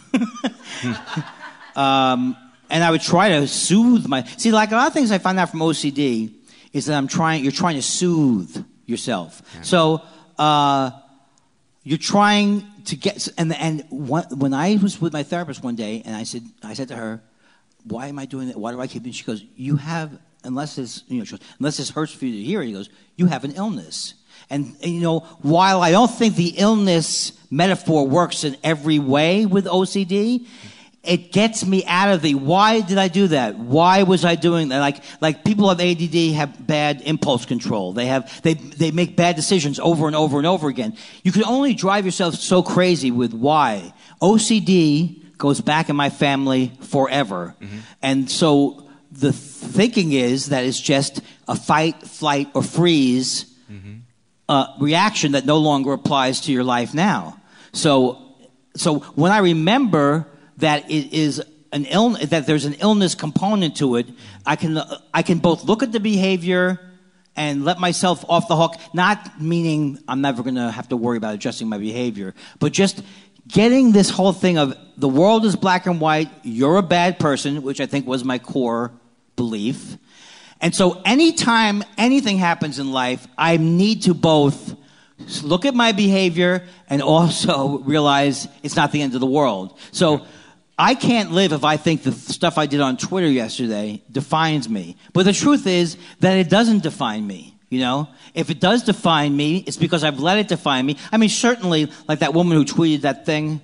um, and I would try to soothe my. See, like a lot of things I find out from OCD is that I'm trying. You're trying to soothe yourself. So uh, you're trying to get. And and when I was with my therapist one day, and I said, I said to her, "Why am I doing that? Why do I keep?" And she goes, "You have." Unless this, you know, goes, unless this hurts for you to hear, he goes, you have an illness. And, and, you know, while I don't think the illness metaphor works in every way with OCD, it gets me out of the why did I do that? Why was I doing that? Like like people have ADD have bad impulse control. They have they they make bad decisions over and over and over again. You can only drive yourself so crazy with why. OCD goes back in my family forever. And so the thinking is that it's just a fight, flight, or freeze uh, reaction that no longer applies to your life now. So, so when I remember that it is an illness, that there's an illness component to it, I can I can both look at the behavior and let myself off the hook. Not meaning I'm never going to have to worry about adjusting my behavior, but just getting this whole thing of the world is black and white. You're a bad person, which I think was my core belief. And so anytime anything happens in life, I need to both look at my behavior and also realize it's not the end of the world. So I can't live if I think the stuff I did on Twitter yesterday defines me. But the truth is that it doesn't define me. You know, if it does define me, it's because I've let it define me. I mean, certainly, like that woman who tweeted that thing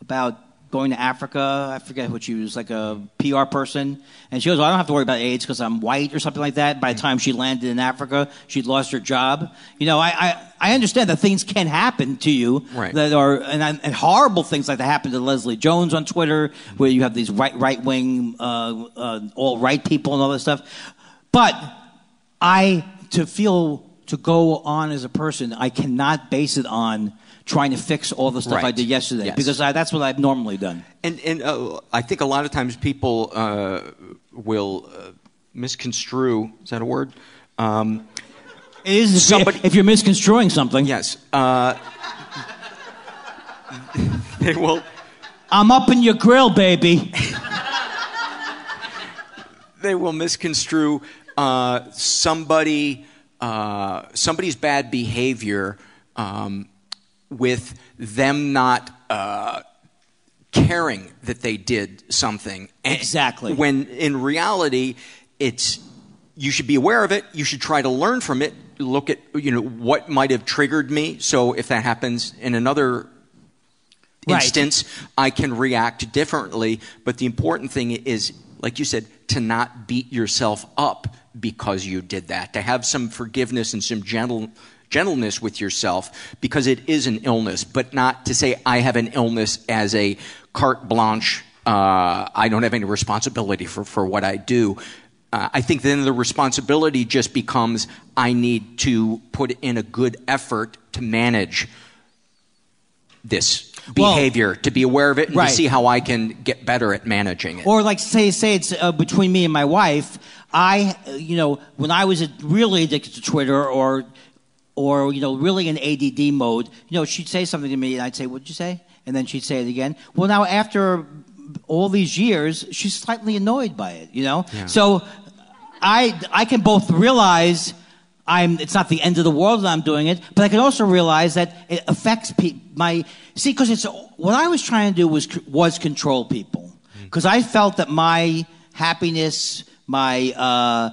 about going to Africa. I forget what she was, like a PR person. And she goes, well, I don't have to worry about AIDS because I'm white or something like that. By the time she landed in Africa, she'd lost her job. You know, I, I, I understand that things can happen to you Right. that are, and, and horrible things like that happened to Leslie Jones on Twitter, where you have these right, right wing, uh, uh, alt-right people and all this stuff. But I, to feel, to go on as a person, I cannot base it on trying to fix all the stuff I did yesterday Yes. because I, that's what I've normally done. And, and uh, I think a lot of times people uh, will uh, misconstrue, is that a word? Um, It is if, Somebody- if you're misconstruing something. Yes. Uh, they will. I'm up in your grill, baby. they will misconstrue uh, somebody uh, somebody's bad behavior um, with them not uh, caring that they did something. Exactly. When in reality, it's you should be aware of it. You should try to learn from it. Look at you know what might have triggered me. So if that happens in another Right. instance, I can react differently. But the important thing is, like you said, to not beat yourself up because you did that. To have some forgiveness and some gentle, gentleness with yourself because it is an illness, but not to say I have an illness as a carte blanche. Uh, I don't have any responsibility for, for what I do. Uh, I think then the responsibility just becomes I need to put in a good effort to manage this Well, behavior, to be aware of it, and right. to see how I can get better at managing it. Or like say say it's uh, between me and my wife. I uh, you know when I was really addicted to Twitter or or you know really in ADD mode, you know she'd say something to me and I'd say, "What'd you say?" And then she'd say it again. Well, now after all these years, she's slightly annoyed by it. You know, Yeah. so I I can both realize. I'm, it's not the end of the world that I'm doing it, but I can also realize that it affects pe- my see because it's what I was trying to do was was control people because I felt that my happiness, my uh,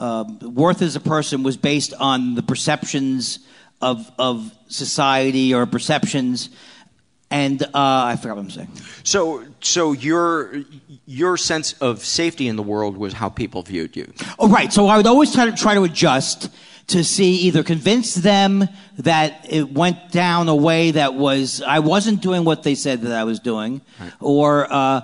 uh, worth as a person was based on the perceptions of of society or perceptions, and uh, I forgot what I'm saying. So, so your your sense of safety in the world was how people viewed you. Oh, right. So I would always try to try to adjust to see either convince them that it went down a way that was I wasn't doing what they said that I was doing, or. Uh,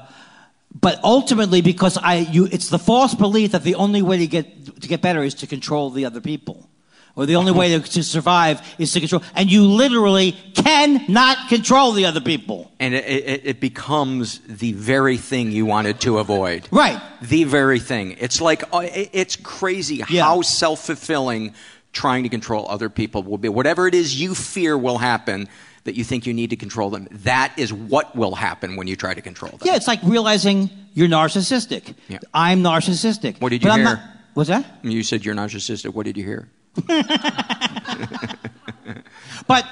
but ultimately, because I, you, it's the false belief that the only way to get to get better is to control the other people, or the only way to, to survive is to control. And you literally cannot control the other people. And it, it, it becomes the very thing you wanted to avoid. Right. The very thing. It's like, uh, it's crazy how self fulfilling trying to control other people will be. Whatever it is you fear will happen that you think you need to control them, that is what will happen when you try to control them. Yeah, it's like realizing you're narcissistic. Yeah. I'm narcissistic. What did you but hear? not- what's that? You said you're narcissistic. What did you hear? But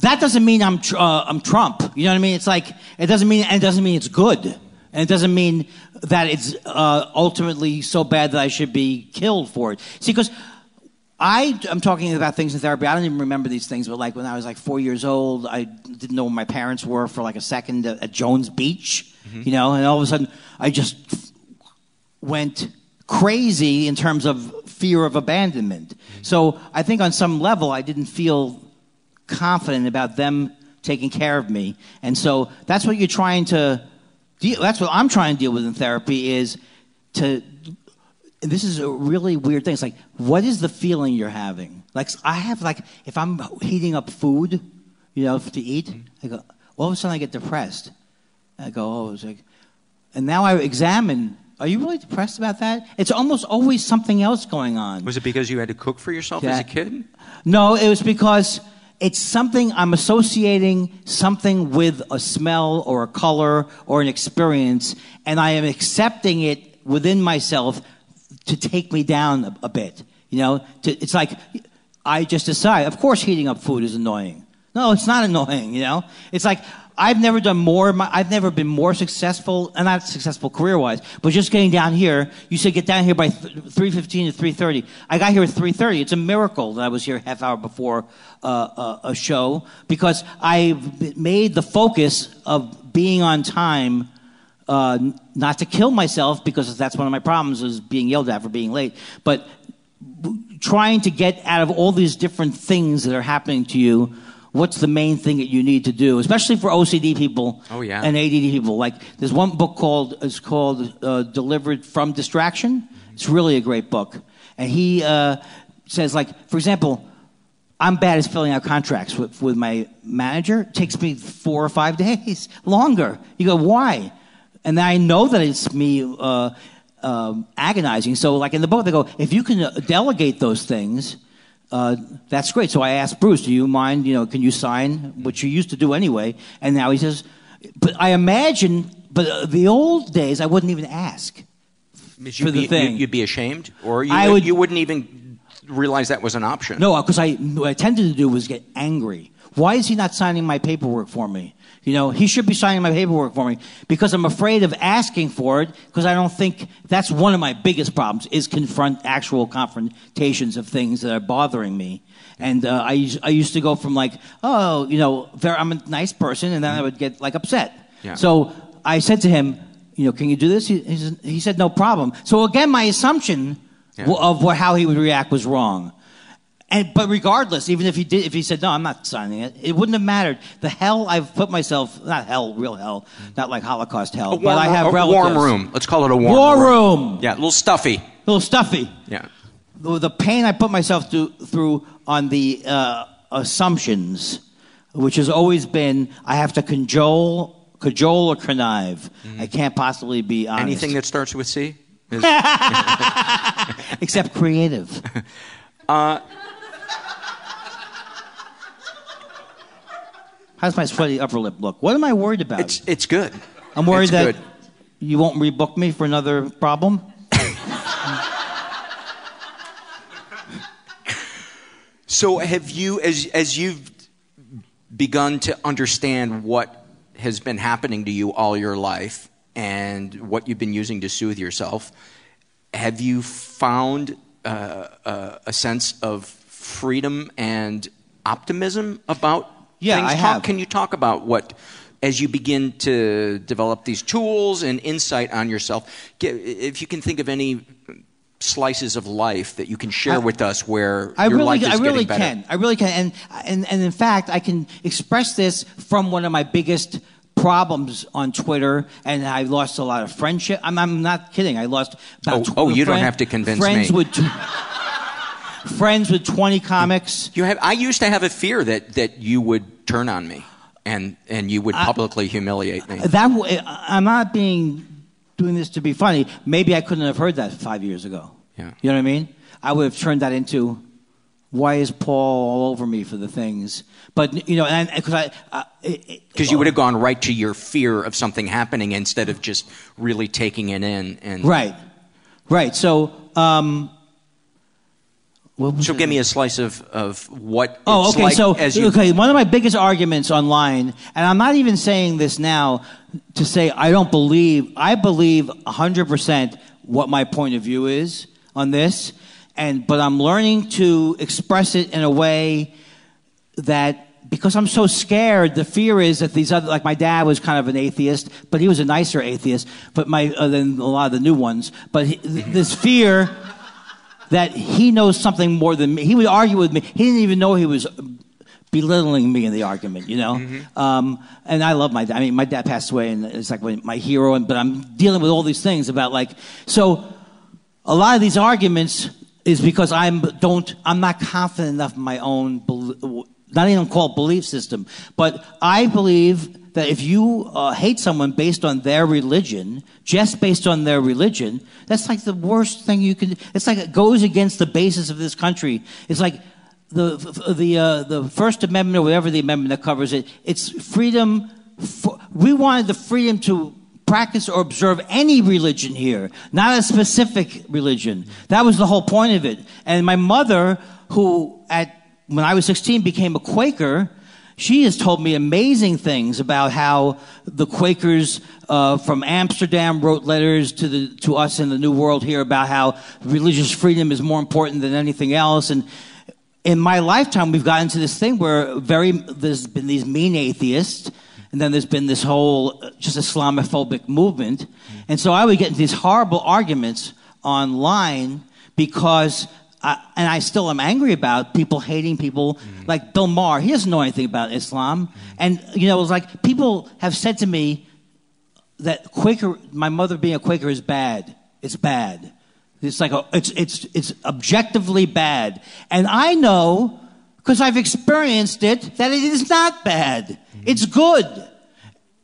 that doesn't mean I'm tr- uh, I'm Trump. You know what I mean? It's like it doesn't mean and it doesn't mean it's good, and it doesn't mean that it's uh, ultimately so bad that I should be killed for it. See, because I am talking about things in therapy. I don't even remember these things, but like when I was like four years old, I didn't know where my parents were for like a second at, at Jones Beach. Mm-hmm. You know, and all of a sudden I just went crazy in terms of fear of abandonment. Mm-hmm. So I think on some level I didn't feel confident about them taking care of me. And so that's what you're trying to deal that's what I'm trying to deal with in therapy is to this is a really weird thing. It's like, what is the feeling you're having? Like, I have like, if I'm heating up food, you know, to eat, I go, all of a sudden I get depressed. I go, oh, it's like, and now I examine. Are you really depressed about that? It's almost always something else going on. Was it because you had to cook for yourself as a kid? No, it was because it's something I'm associating something with a smell or a color or an experience, and I am accepting it within myself to take me down a, a bit. You know, to, it's like I just decide. Of course, heating up food is annoying. No, it's not annoying. You know, it's like I've never done more. My, I've never been more successful, and not successful career-wise, but just getting down here. You said get down here by three fifteen to three thirty. I got here at three thirty. It's a miracle that I was here half hour before uh, a, a show because I made the focus of being on time. Uh, not to kill myself because that's one of my problems is being yelled at for being late, but trying to get out of all these different things that are happening to you what's the main thing that you need to do especially for ocd people Oh, yeah. and add people? Like there's one book called it's called uh, delivered from distraction. It's really a great book. And he uh, says like for example i'm bad at filling out contracts with, with my manager. It takes me four or five days longer. You go why and I know that it's me uh, um, agonizing. So, like in the book, they go, if you can uh, delegate those things, uh, that's great. So I asked Bruce, do you mind, you know, can you sign, which you used to do anyway? And now he says, but I imagine, but uh, the old days, I wouldn't even ask You'd for the be, thing. You'd be ashamed, or you, I would, would- you wouldn't even realize that was an option. No, because I what I tended to do was get angry. Why is he not signing my paperwork for me? You know, he should be signing my paperwork for me because I'm afraid of asking for it because I don't think that's one of my biggest problems is confront actual confrontations of things that are bothering me. And uh, I I used to go from like, oh, you know, I'm a nice person, and then I would get like upset. Yeah. So I said to him, you know, can you do this? He, he, said, he said, no problem. So again, my assumption w- of what, how he would react was wrong. And, but regardless, even if he did, if he said, no, I'm not signing it, it wouldn't have mattered. The hell I've put myself, not hell, real hell, not like Holocaust hell, warm, but I have a relatives. warm room. Let's call it a warm War room. room. Yeah, a little stuffy. A little stuffy. Yeah. The, the pain I put myself through, through on the uh, assumptions, which has always been, I have to cajole, cajole or connive. I can't possibly be honest. Mm-hmm. Anything that starts with C? Is- Except creative. uh, How's my sweaty upper lip look? What am I worried about? It's it's good. I'm worried It's that good. you won't rebook me for another problem. So have you, as as you've begun to understand what has been happening to you all your life and what you've been using to soothe yourself, have you found uh, uh, a sense of freedom and optimism about Yeah, things? I have. Can you talk about what? As you begin to develop these tools and insight on yourself, get, if you can think of any slices of life that you can share I- with us where I your really, life is I really getting better. can. I really can. And, and, and in fact, I can express this from one of my biggest problems on Twitter, and I lost a lot of friendship. I'm, I'm not kidding. I lost about. Oh, oh, you don't have to convince friends me. With t- friends with 20 comics. You have. I used to have a fear that that you would turn on me, and and you would publicly humiliate me. That w- I'm not being doing this to be funny. Maybe I couldn't have heard that five years ago. Yeah. You know what I mean? I would have turned that into, why is Paul all over me for the things? But you know, and because I, uh, Because you would have gone right to your fear of something happening instead of just really taking it in. And right, right. So, um, what was So it? give me a slice of of what. Oh, it's okay. like so, as you, okay, one of my biggest arguments online, and I'm not even saying this now to say I don't believe. I believe 100% what my point of view is on this, and but I'm learning to express it in a way that because I'm so scared, the fear is that these other, like my dad was kind of an atheist, but he was a nicer atheist, but my uh, than a lot of the new ones. But he, this fear that he knows something more than me. He would argue with me. He didn't even know he was belittling me in the argument, you know. Um, and I love my dad. I mean, my dad passed away, and it's like my hero. And but I'm dealing with all these things about like so. A lot of these arguments is because I'm don't I'm not confident enough in my own not even called belief system, but I believe that if you uh, hate someone based on their religion, just based on their religion, that's like the worst thing you can. It's like it goes against the basis of this country. It's like the the uh, the First Amendment or whatever the amendment that covers it. It's freedom. For, we wanted the freedom to practice or observe any religion here, not a specific religion. That was the whole point of it. And my mother, who at when I was 16 became a Quaker, she has told me amazing things about how the Quakers uh, from Amsterdam wrote letters to the to us in the New World here about how religious freedom is more important than anything else. And in my lifetime, we've gotten to this thing where very there's been these mean atheists, and then there's been this whole uh, just Islamophobic movement, and so I would get into these horrible arguments online because. I, and I still am angry about people hating people mm. like Bill Maher. He doesn't know anything about Islam, mm. and you know, it was like people have said to me that Quaker, my mother being a Quaker is bad. It's bad. It's like a, it's it's it's objectively bad, and I know because I've experienced it that it is not bad. Mm. It's good,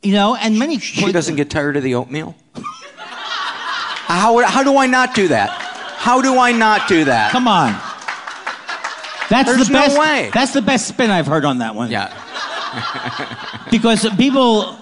you know. And many she doesn't get tired of the oatmeal. how how do I not do that? How do I not do that? Come on. That's There's the no best. way. That's the best spin I've heard on that one. Yeah. because people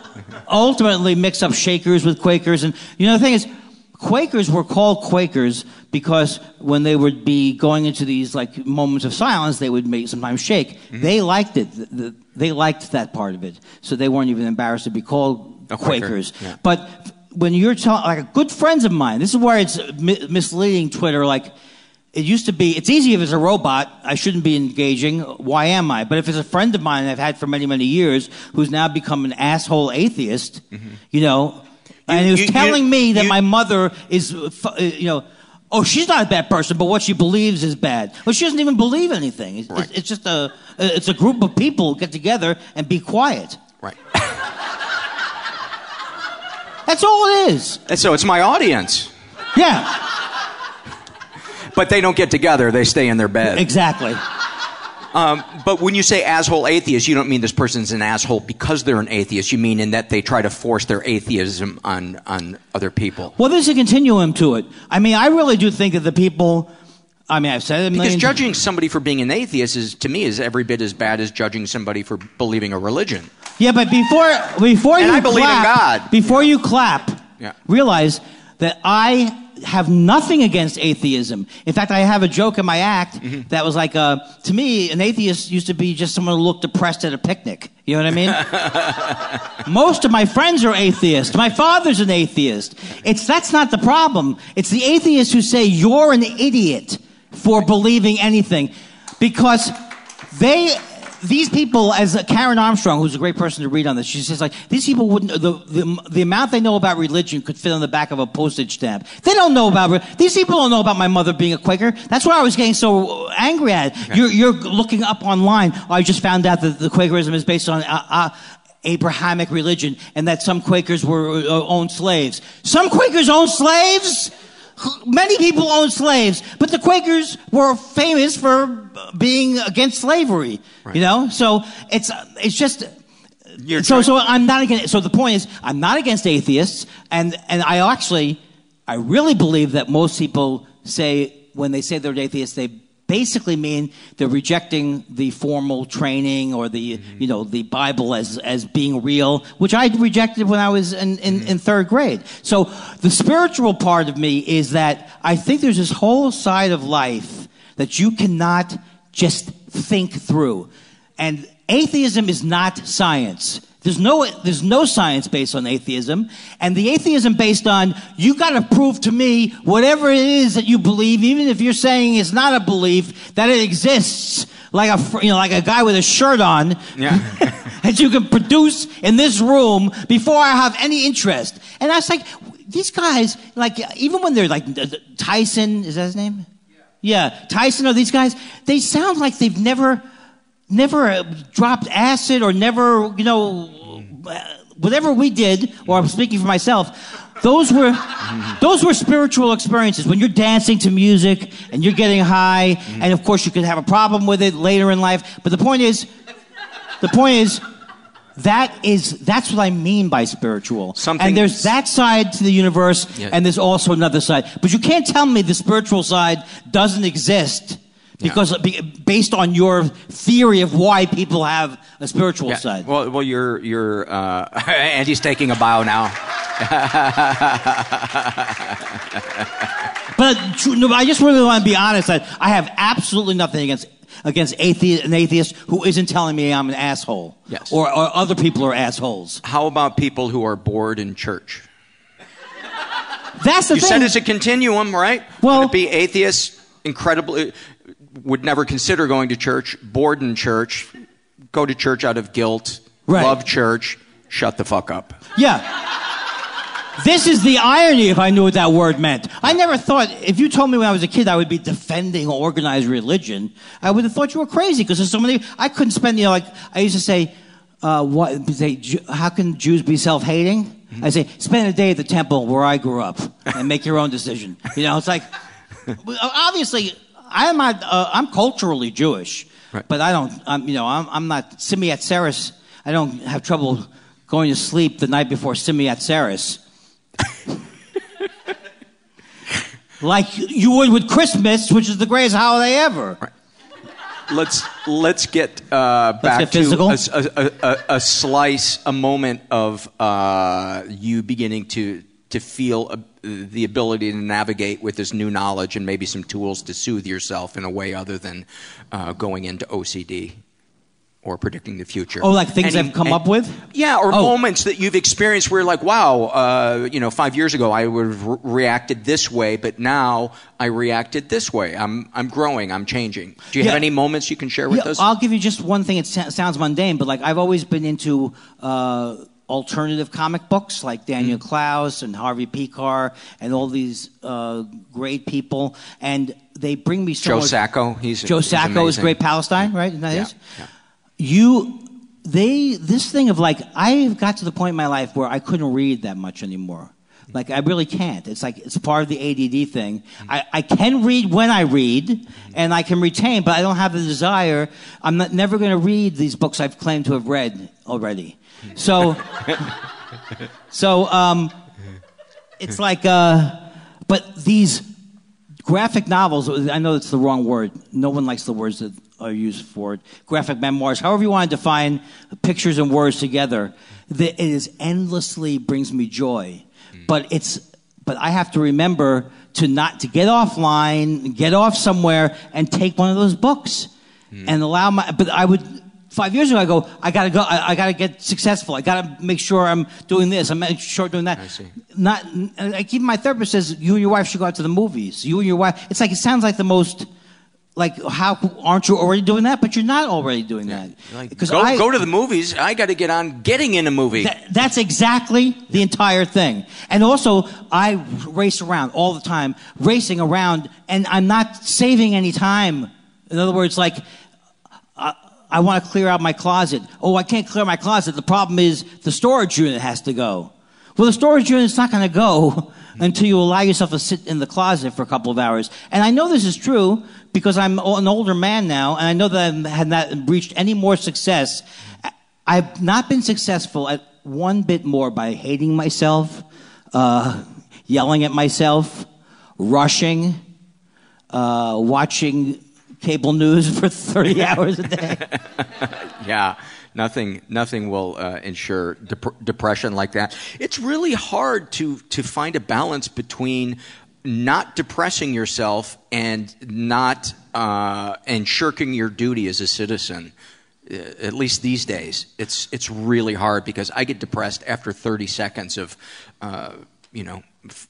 ultimately mix up Shakers with Quakers, and you know the thing is, Quakers were called Quakers because when they would be going into these like moments of silence, they would make sometimes shake. Mm-hmm. They liked it. The- the- they liked that part of it, so they weren't even embarrassed to be called Quaker, Quakers. yeah. But when you're talking, like good friends of mine, this is where it's mi- misleading Twitter. Like it used to be, it's easy if it's a robot. I shouldn't be engaging. Why am I? But if it's a friend of mine I've had for many, many years who's now become an asshole atheist, you know, and he was Mm-hmm. you- telling you- me that you- my mother is, uh, uh, you know, oh, she's not a bad person, but what she believes is bad. Well, she doesn't even believe anything. It's, it's, it's just a, it's a group of people get together and be quiet. Right. That's all it is. And so it's my audience. Yeah. But they don't get together, they stay in their bed. Exactly. Um, but when you say asshole atheist, you don't mean this person's an asshole because they're an atheist. You mean in that they try to force their atheism on, on other people. Well, there's a continuum to it. I mean, I really do think that the people. I mean, I've said it a Because million judging somebody for being an atheist is, to me, is every bit as bad as judging somebody for believing a religion. Yeah, but before before And you I believe in clap, God. before you clap, Yeah. realize that I have nothing against atheism. In fact, I have a joke in my act Mm-hmm. that was like, uh, to me, an atheist used to be just someone who looked depressed at a picnic. You know what I mean? Most of my friends are atheists. My father's an atheist. It's that's not the problem. It's the atheists who say you're an idiot for believing anything, because they these people, as Karen Armstrong, who's a great person to read on this, she says like these people wouldn't the the, the amount they know about religion could fit on the back of a postage stamp. They don't know about these people don't know about my mother being a Quaker. That's why I was getting so angry at. it. You're you're looking up online. I just found out that the Quakerism is based on. Uh, uh, Abrahamic religion, and that some Quakers were uh, owned slaves. Some Quakers owned slaves. Many people owned slaves, but the Quakers were famous for being against slavery. You know, so it's it's just. so so I'm not against. So the point is, I'm not against atheists, and and I actually, I really believe that most people say when they say they're atheists, they basically mean they're rejecting the formal training or the mm-hmm. you know the Bible as as being real, which I rejected when I was in, in, mm-hmm. in third grade. So the spiritual part of me is that I think there's this whole side of life that you cannot just think through, and atheism is not science. There's no, there's no science based on atheism. And the atheism based on, you gotta prove to me whatever it is that you believe, even if you're saying it's not a belief, that it exists. Like a, you know, like a guy with a shirt on. Yeah. that you can produce in this room before I have any interest. And I was like, these guys, like, even when they're like Tyson, is that his name? Yeah, Tyson or these guys, they sound like they've never, never uh, dropped acid or never, you know, whatever we did, or I'm speaking for myself, those were, those were spiritual experiences. When you're dancing to music and you're getting high, and of course you could have a problem with it later in life, but the point is, the point is, that is that's what I mean by spiritual. Something and there's that side to the universe, Yeah. and there's also another side. But you can't tell me the spiritual side doesn't exist because be- based on your theory of why people have a spiritual Yeah. side. Well, well, you're you're uh, Andy's taking a bow now. But no, I just really want to be honest that I have absolutely nothing against against atheist, an atheist who isn't telling me I'm an asshole. Yes. Or, or other people are assholes. How about people who are bored in church? That's the you thing. said it's a continuum, right? Well, Would it be atheists, incredibly would never consider going to church, bored in church, go to church out of guilt, Right. love church, shut the fuck up. Yeah. This is the irony if I knew what that word meant. I never thought, if you told me when I was a kid I would be defending organized religion, I would have thought you were crazy because there's so many, I couldn't spend, you know, like, I used to say, uh, what, say, how can Jews be self-hating? I say, spend a day at the temple where I grew up and make your own decision. You know, it's like, obviously, I'm not, uh, I'm culturally Jewish, but I don't, I'm, you know, I'm, I'm not, Shemini Atzeres, I don't have trouble going to sleep the night before Shemini Atzeres. like you would with Christmas, which is the greatest holiday ever. let's let's get uh, back get to a, a, a, a slice, a moment of uh, you beginning to to feel uh, the ability to navigate with this new knowledge and maybe some tools to soothe yourself in a way other than uh, going into OCD or predicting the future. Oh, like things Any- I've come and- up with? Yeah, or Oh. moments that you've experienced where you're like, wow, uh, you know, five years ago I would have re- reacted this way, but now I reacted this way. I'm, I'm growing, I'm changing. Do you Yeah. have any moments you can share with Yeah, us? I'll give you just one thing. It sounds mundane, but like I've always been into uh, alternative comic books, like Daniel Mm. Clowes and Harvey Pekar, and all these uh, great people, and they bring me so Joe much. Sacco, he's Joe he's Sacco is. Great Palestine, right? Isn't that Yeah, his? You, they, this thing of like, I have got to the point in my life where I couldn't read that much anymore. Like I really can't. It's like it's part of the ADD thing. I, I can read when I read, and I can retain, but I don't have the desire. I'm not, never going to read these books I've claimed to have read already. So, so um, it's like, uh, but these graphic novels. I know it's the wrong word. No one likes the words that are used for it. Graphic memoirs. However you want to define pictures and words together, the, it is endlessly brings me joy. But it's but I have to remember to not to get offline, get off somewhere, and take one of those books and allow my. But I would. Five years ago, I go. I gotta go. I, I gotta get successful. I gotta make sure I'm doing this. I'm making sure I'm doing that. I see. Not. I keep my therapist says you and your wife should go out to the movies. You and your wife. It's like it sounds like the most. Like how aren't you already doing that? But you're not already doing that. Like, Because go, I- go to the movies. I got to get on getting in a movie. That- that's exactly the entire thing. And also, I race around all the time, racing around, and I'm not saving any time. In other words, like, I, want to clear out my closet. Oh, I can't clear my closet. The problem is the storage unit has to go. Well, the storage unit is not going to go until you allow yourself to sit in the closet for a couple of hours. And I know this is true because I'm an older man now, and I know that I have not reached any more success. I've not been successful at one bit more by hating myself, uh, yelling at myself, rushing, uh, watching cable news for 30 hours a day. yeah, nothing, nothing will uh, ensure dep- depression like that. It's really hard to to find a balance between not depressing yourself and not uh, and shirking your duty as a citizen. Uh, At least these days, it's it's really hard because I get depressed after 30 seconds of, uh, you know, f-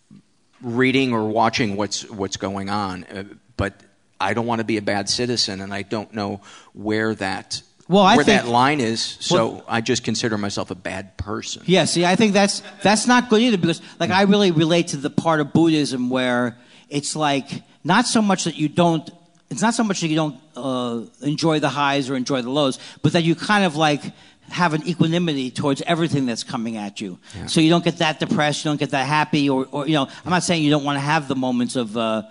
reading or watching what's what's going on. Uh, but I don't want to be a bad citizen, and I don't know where that Well, I where think- that line is. So Well- I just consider myself a bad person. Yeah, see, I think that's that's not good either because, like, I really relate to the part of Buddhism where it's like not so much that you don't. It's not so much that you don't uh, enjoy the highs or enjoy the lows, but that you kind of like have an equanimity towards everything that's coming at you. So you don't get that depressed, you don't get that happy, or, or you know, I'm not saying you don't want to have the moments of. Uh,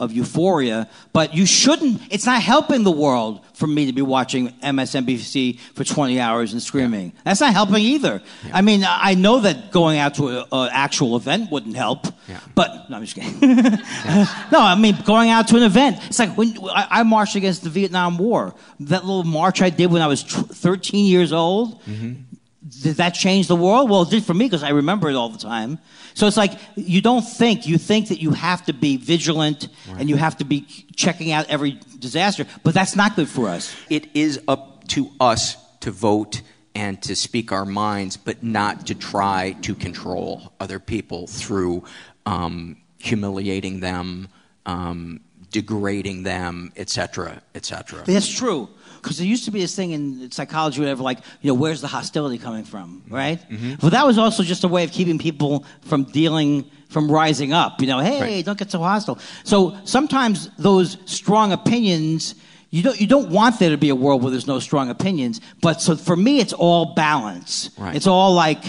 of euphoria, but you shouldn't. It's not helping the world for me to be watching MSNBC for 20 hours and screaming. That's not helping either. I mean, I know that going out to an actual event wouldn't help, yeah. but no, I'm just kidding. no, I mean going out to an event. It's like when I, I marched against the Vietnam War. That little march I did when I was tw- 13 years old. Mm-hmm. Did that change the world? Well, it did for me because I remember it all the time. So it's like you don't think, you think that you have to be vigilant and you have to be checking out every disaster, but that's not good for us. It is up to us to vote and to speak our minds, but not to try to control other people through um, humiliating them, um, degrading them, etc., etc. That's true. Because there used to be this thing in psychology, whatever, like, you know, where's the hostility coming from, mm-hmm. right? Mm-hmm. Well, that was also just a way of keeping people from dealing, from rising up. You know, hey, don't get so hostile. So sometimes those strong opinions, you don't, you don't want there to be a world where there's no strong opinions. But so for me, it's all balance. Right. It's all like,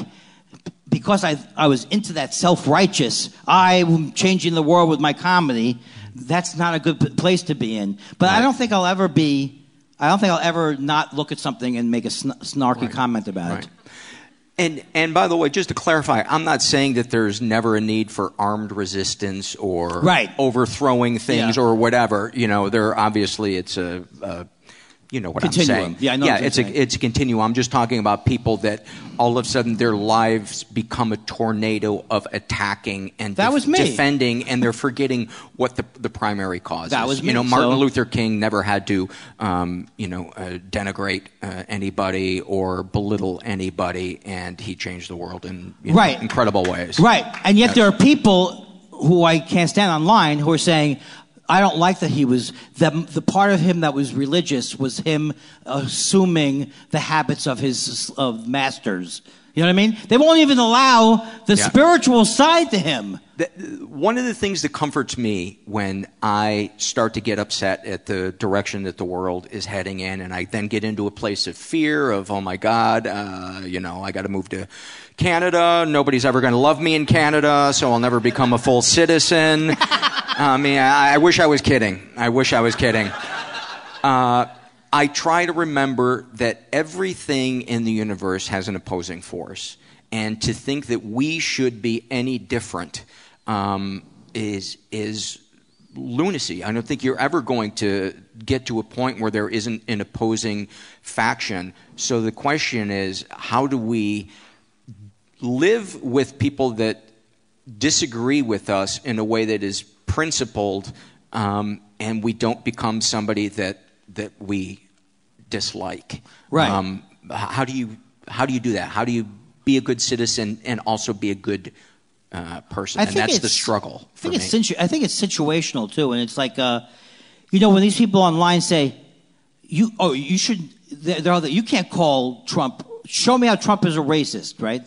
because I, I was into that self righteous, I'm changing the world with my comedy. That's not a good place to be in. But I don't think I'll ever be. I don't think I'll ever not look at something and make a sn- snarky comment about it. And and by the way, just to clarify, I'm not saying that there's never a need for armed resistance or Right. overthrowing things Yeah. or whatever. You know, there obviously it's a, a you know what Continuum. I'm saying. Yeah, I know Yeah, it's a it's a continuum. I'm just talking about people that all of a sudden their lives become a tornado of attacking and That was me. defending, and they're forgetting what the the primary cause That is. was You know, Martin so- Luther King never had to, um, you know, uh, denigrate uh, anybody or belittle anybody, and he changed the world in you know, Right. incredible ways. Right. And yet there are people who I can't stand online who are saying, I don't like that he was, that the part of him that was religious was him assuming the habits of his of masters. You know what I mean? They won't even allow the Yeah. spiritual side to him. The- one of the things that comforts me when I start to get upset at the direction that the world is heading in, and I then get into a place of fear of, oh my God, uh, you know, I got to move to Canada. Nobody's ever going to love me in Canada, so I'll never become a full citizen. I mean, I, I wish I was kidding. I wish I was kidding. Uh, I try to remember that everything in the universe has an opposing force, and to think that we should be any different um, is is lunacy. I don't think you're ever going to get to a point where there isn't an opposing faction. So the question is, how do we live with people that disagree with us in a way that is principled, um, and we don't become somebody that that we dislike. Right. Um, how do you how do you do that? How do you be a good citizen and also be a good uh, person? I and think that's the struggle I think it's situ- I think it's situational too, and it's like, uh, you know, when these people online say, "You oh you should," they're, they're you can't call Trump. Show me how Trump is a racist, right?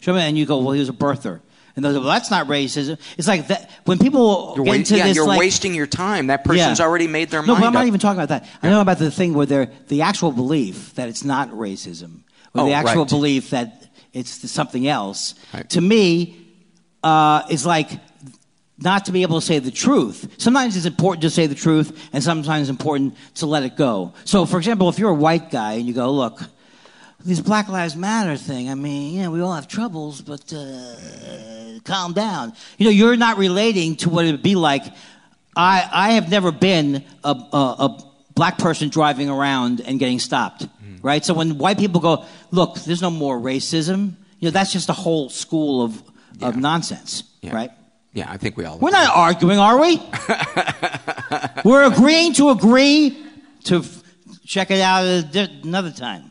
Show me, and you go, "Well, he was a birther," and they're like, "Well, that's not racism." It's like that when people You're, get into yeah, this, you're like, wasting your time. That person's Yeah. already made their no, mind but I'm not even talking about that. I know about the thing where they're the actual belief that it's not racism, or Oh, the actual right. belief that it's something else. To me, uh, is like not to be able to say the truth. Sometimes it's important to say the truth, and sometimes it's important to let it go. So, for example, if you're a white guy and you go, look, this Black Lives Matter thing, I mean, yeah, we all have troubles, but uh, calm down. You know, you're not relating to what it would be like. I, I have never been a, a, a black person driving around and getting stopped, right? So when white people go, look, there's no more racism, you know, that's just a whole school of, of nonsense, right? Yeah, I think we all. We're not arguing, are we? We're agreeing to agree to f- check it out another time.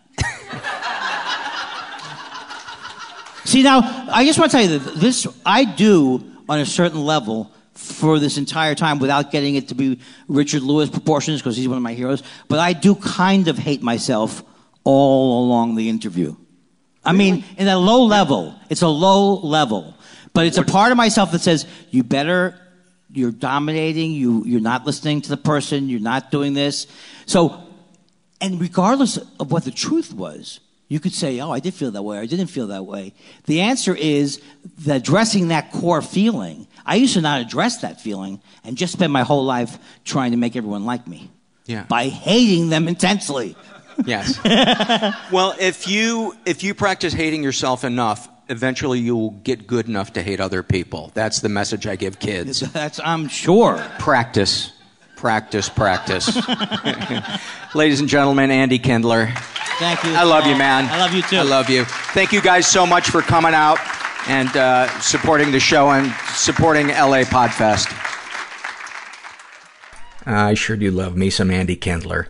See, now, I just want to tell you that this, I do on a certain level for this entire time without getting it to be Richard Lewis proportions because he's one of my heroes, but I do kind of hate myself all along the interview. I mean, in a low level, it's a low level, but it's a part of myself that says, you better, you're dominating, you, you're not listening to the person, you're not doing this. So, and regardless of what the truth was, you could say, oh, I did feel that way, or I didn't feel that way. The answer is that addressing that core feeling. I used to not address that feeling and just spend my whole life trying to make everyone like me Yeah. by hating them intensely. Yes. well, if you if you practice hating yourself enough, eventually you'll get good enough to hate other people. That's the message I give kids. That's I'm sure. Practice, practice, practice. Ladies and gentlemen, Andy Kindler. Thank you. I love you, man. I love you too. I love you. Thank you guys so much for coming out and uh, supporting the show and supporting LA Podfest. I sure do love me some Andy Kindler.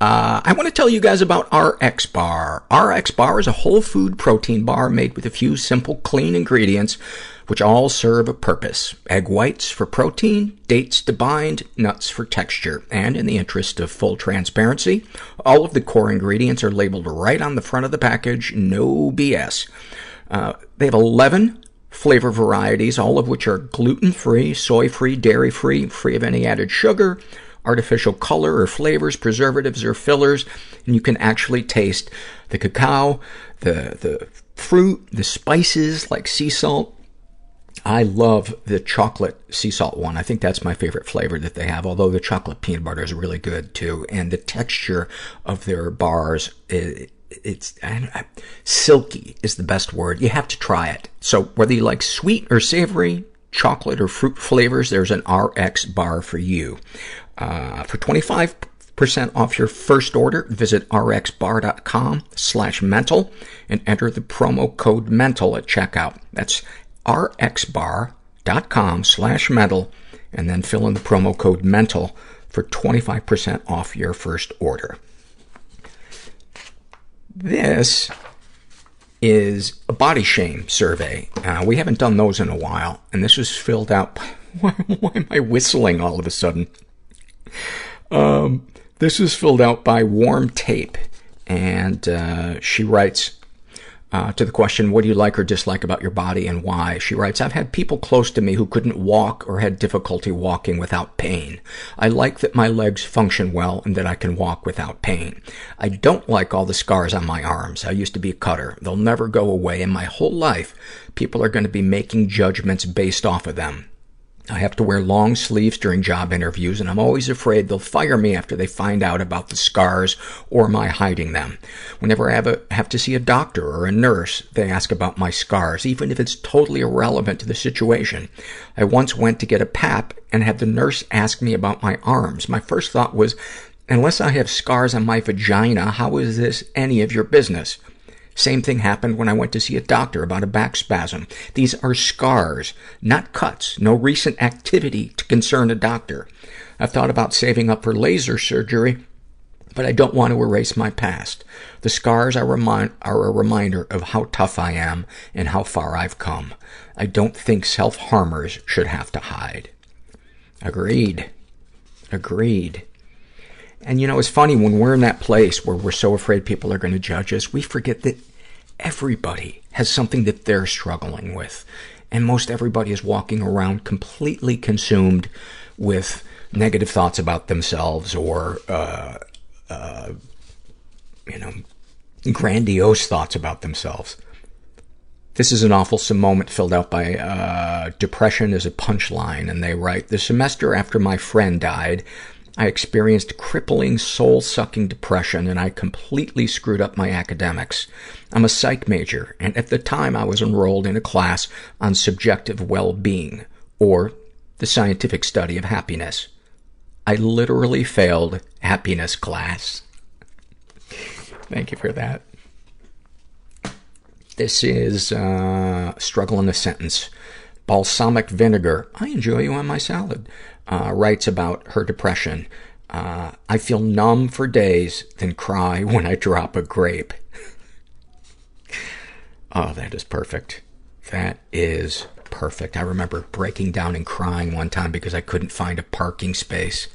Uh, I want to tell you guys about RX Bar. RX Bar is a whole food protein bar made with a few simple, clean ingredients, which all serve a purpose. Egg whites for protein, dates to bind, nuts for texture. And in the interest of full transparency, all of the core ingredients are labeled right on the front of the package. No BS. Uh, they have 11 flavor varieties, all of which are gluten-free, soy-free, dairy-free, free of any added sugar, artificial color or flavors, preservatives or fillers, and you can actually taste the cacao, the, the fruit, the spices like sea salt. I love the chocolate sea salt one. I think that's my favorite flavor that they have, although the chocolate peanut butter is really good too. And the texture of their bars, it, it's I know, silky is the best word. You have to try it. So whether you like sweet or savory, chocolate or fruit flavors, there's an RX bar for you. Uh, for 25% off your first order, visit rxbar.com slash mental and enter the promo code mental at checkout. That's rxbar.com slash mental and then fill in the promo code mental for 25% off your first order. This is a body shame survey. Uh, we haven't done those in a while, and this was filled out. By, why, why am I whistling all of a sudden? Um, this is filled out by Warm Tape, and uh, she writes, Uh, to the question, what do you like or dislike about your body and why? She writes, I've had people close to me who couldn't walk or had difficulty walking without pain. I like that my legs function well and that I can walk without pain. I don't like all the scars on my arms. I used to be a cutter. They'll never go away. In my whole life, people are going to be making judgments based off of them. I have to wear long sleeves during job interviews, and I'm always afraid they'll fire me after they find out about the scars or my hiding them. Whenever I have, a, have to see a doctor or a nurse, they ask about my scars, even if it's totally irrelevant to the situation. I once went to get a pap and had the nurse ask me about my arms. My first thought was, unless I have scars on my vagina, how is this any of your business? Same thing happened when I went to see a doctor about a back spasm. These are scars, not cuts, no recent activity to concern a doctor. I've thought about saving up for laser surgery, but I don't want to erase my past. The scars are, are a reminder of how tough I am and how far I've come. I don't think self-harmers should have to hide. Agreed. Agreed. And you know, it's funny when we're in that place where we're so afraid people are going to judge us, we forget that everybody has something that they're struggling with. And most everybody is walking around completely consumed with negative thoughts about themselves or, uh, uh, you know, grandiose thoughts about themselves. This is an awful moment filled out by uh, Depression is a Punchline, and they write, The semester after my friend died, I experienced crippling, soul-sucking depression, and I completely screwed up my academics. I'm a psych major, and at the time I was enrolled in a class on subjective well-being, or the scientific study of happiness. I literally failed happiness class. Thank you for that. This is uh, Struggle in a Sentence. Balsamic vinegar. I enjoy you on my salad writes about her depression. Uh, I feel numb for days, then cry when I drop a grape. oh, that is perfect. That is perfect. I remember breaking down and crying one time because I couldn't find a parking space.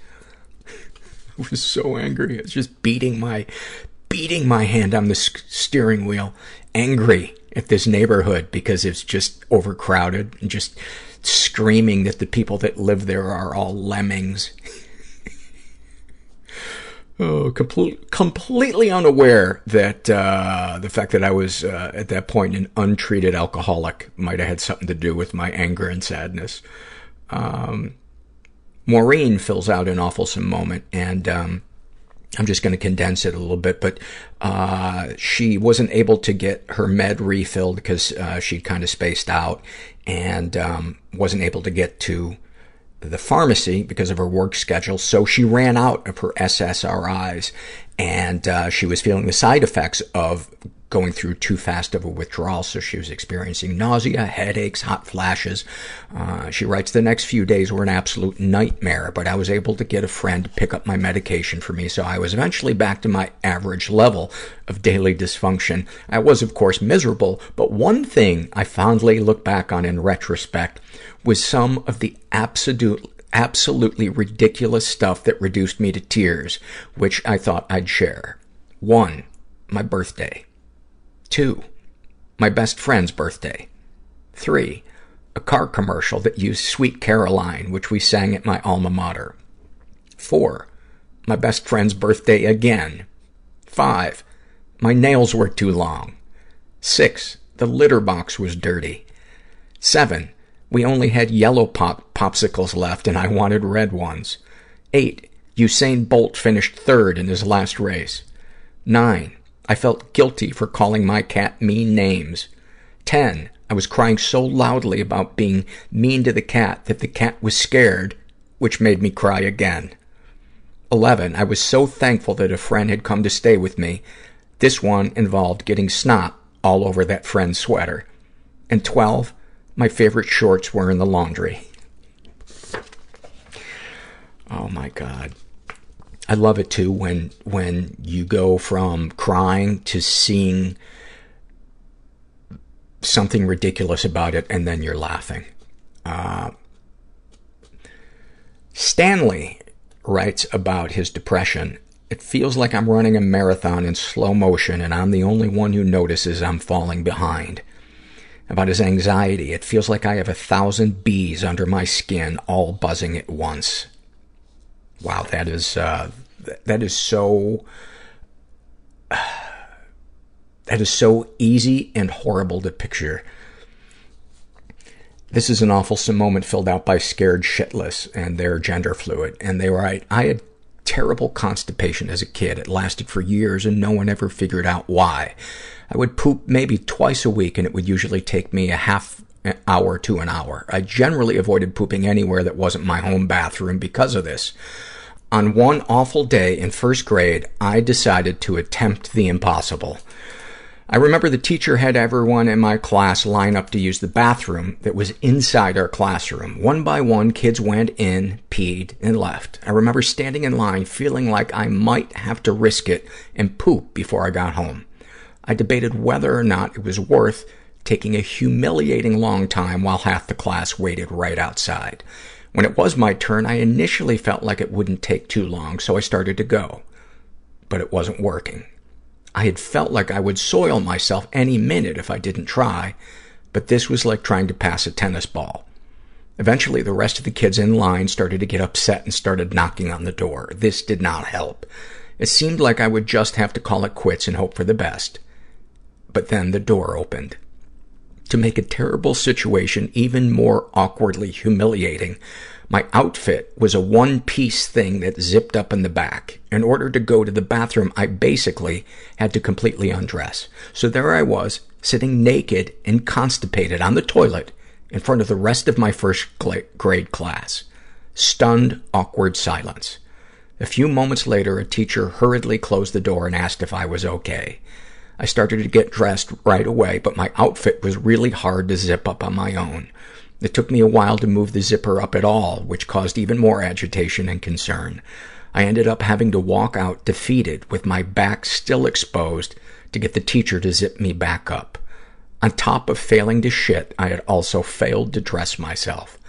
I was so angry. I was just beating my, beating my hand on the steering wheel, angry at this neighborhood because it's just overcrowded and just screaming that the people that live there are all lemmings. oh, complete, completely unaware that uh, the fact that I was uh, at that point an untreated alcoholic might have had something to do with my anger and sadness. Um, Maureen fills out an awful moment, and um, I'm just going to condense it a little bit, but uh, she wasn't able to get her med refilled because uh, she'd kind of spaced out and um, wasn't able to get to the pharmacy because of her work schedule. So she ran out of her SSRIs, and uh, she was feeling the side effects of going through too fast of a withdrawal, so she was experiencing nausea, headaches, hot flashes. Uh, she writes, the next few days were an absolute nightmare, but I was able to get a friend to pick up my medication for me, so I was eventually back to my average level of daily dysfunction. I was, of course, miserable, but one thing I fondly look back on in retrospect was some of the absolute absolutely ridiculous stuff that reduced me to tears, which I thought I'd share. One, my birthday. Two, my best friend's birthday. Three, a car commercial that used Sweet Caroline, which we sang at my alma mater. Four, my best friend's birthday again. Five, my nails were too long. Six, the litter box was dirty. Seven, we only had yellow pop popsicles left and I wanted red ones. Eight, Usain Bolt finished third in his last race. Nine, I felt guilty for calling my cat mean names. Ten, I was crying so loudly about being mean to the cat that the cat was scared, which made me cry again. 11, I was so thankful that a friend had come to stay with me. This one involved getting snot all over that friend's sweater. And 12, my favorite shorts were in the laundry. Oh my God. I love it too when, when you go from crying to seeing something ridiculous about it and then you're laughing. Uh, Stanley writes about his depression. It feels like I'm running a marathon in slow motion and I'm the only one who notices I'm falling behind. About his anxiety, it feels like I have a thousand bees under my skin all buzzing at once. Wow, that is, uh, that is so, that is so easy and horrible to picture. This is an awful moment filled out by Scared Shitless, and they're gender fluid. And they write, I had terrible constipation as a kid. It lasted for years, and no one ever figured out why. I would poop maybe twice a week, and it would usually take me a half hour to an hour. I generally avoided pooping anywhere that wasn't my home bathroom because of this. On one awful day in first grade, I decided to attempt the impossible. I remember the teacher had everyone in my class line up to use the bathroom that was inside our classroom. One by one, kids went in, peed, and left. I remember standing in line feeling like I might have to risk it and poop before I got home. I debated whether or not it was worth taking a humiliating long time while half the class waited right outside. When it was my turn, I initially felt like it wouldn't take too long, so I started to go. But it wasn't working. I had felt like I would soil myself any minute if I didn't try, but this was like trying to pass a tennis ball. Eventually, the rest of the kids in line started to get upset and started knocking on the door. This did not help. It seemed like I would just have to call it quits and hope for the best. But then the door opened. To make a terrible situation even more awkwardly humiliating, my outfit was a one-piece thing that zipped up in the back. In order to go to the bathroom, I basically had to completely undress. So there I was, sitting naked and constipated on the toilet in front of the rest of my first grade class. Stunned, awkward silence. A few moments later, a teacher hurriedly closed the door and asked if I was okay. I started to get dressed right away, but my outfit was really hard to zip up on my own. It took me a while to move the zipper up at all, which caused even more agitation and concern. I ended up having to walk out defeated with my back still exposed to get the teacher to zip me back up. On top of failing to shit, I had also failed to dress myself.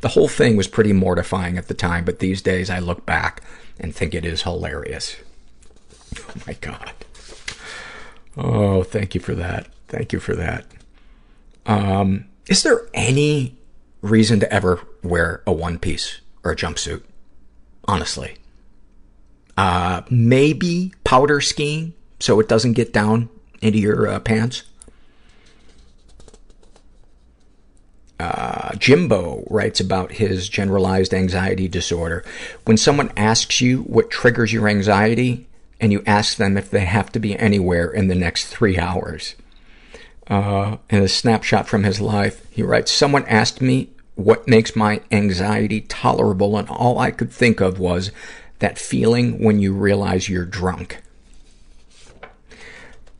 The whole thing was pretty mortifying at the time, but these days I look back and think it is hilarious. Oh my God. Oh, thank you for that. Thank you for that. Um, is there any reason to ever wear a one piece or a jumpsuit? Honestly. Uh, maybe powder skiing so it doesn't get down into your uh, pants. Uh, Jimbo writes about his generalized anxiety disorder. When someone asks you what triggers your anxiety, and you ask them if they have to be anywhere in the next three hours. Uh, in a snapshot from his life, he writes, Someone asked me what makes my anxiety tolerable, and all I could think of was that feeling when you realize you're drunk.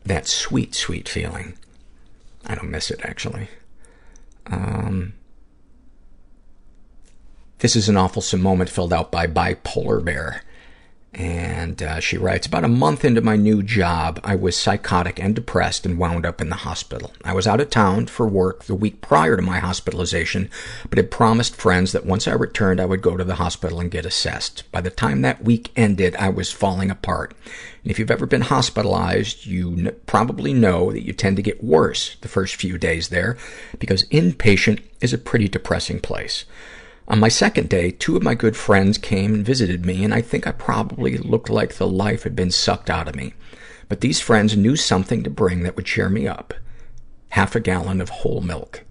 That sweet, sweet feeling. I don't miss it, actually. Um, this is an awful moment filled out by Bipolar Bear. And uh, she writes, about a month into my new job, I was psychotic and depressed and wound up in the hospital. I was out of town for work the week prior to my hospitalization, but had promised friends that once I returned, I would go to the hospital and get assessed. By the time that week ended, I was falling apart. And if you've ever been hospitalized, you n- probably know that you tend to get worse the first few days there because inpatient is a pretty depressing place. On my second day, two of my good friends came and visited me, and I think I probably looked like the life had been sucked out of me. But these friends knew something to bring that would cheer me up. Half a gallon of whole milk.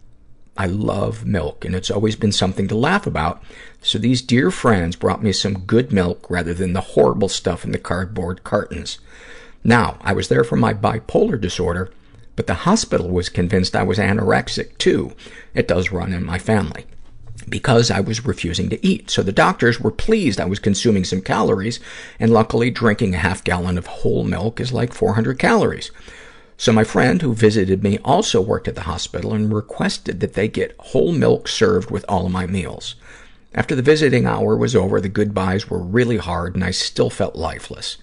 I love milk, and it's always been something to laugh about, so these dear friends brought me some good milk rather than the horrible stuff in the cardboard cartons. Now, I was there for my bipolar disorder, but the hospital was convinced I was anorexic, too. It does run in my family. Because I was refusing to eat. So the doctors were pleased I was consuming some calories, and luckily drinking a half gallon of whole milk is like 400 calories. So my friend who visited me also worked at the hospital and requested that they get whole milk served with all of my meals. After the visiting hour was over, the goodbyes were really hard and I still felt lifeless.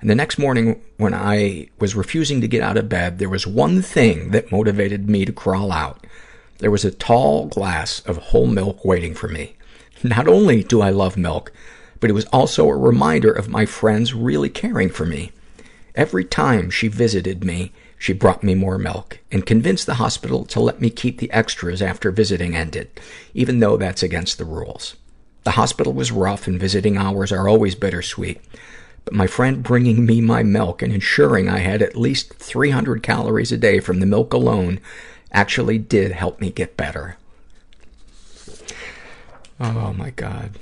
And the next morning, when I was refusing to get out of bed, there was one thing that motivated me to crawl out. There was a tall glass of whole milk waiting for me. Not only do I love milk, but it was also a reminder of my friends really caring for me. Every time she visited me, she brought me more milk and convinced the hospital to let me keep the extras after visiting ended, even though that's against the rules. The hospital was rough and visiting hours are always bittersweet. But my friend bringing me my milk and ensuring I had at least 300 calories a day from the milk alone actually did help me get better. Oh my God.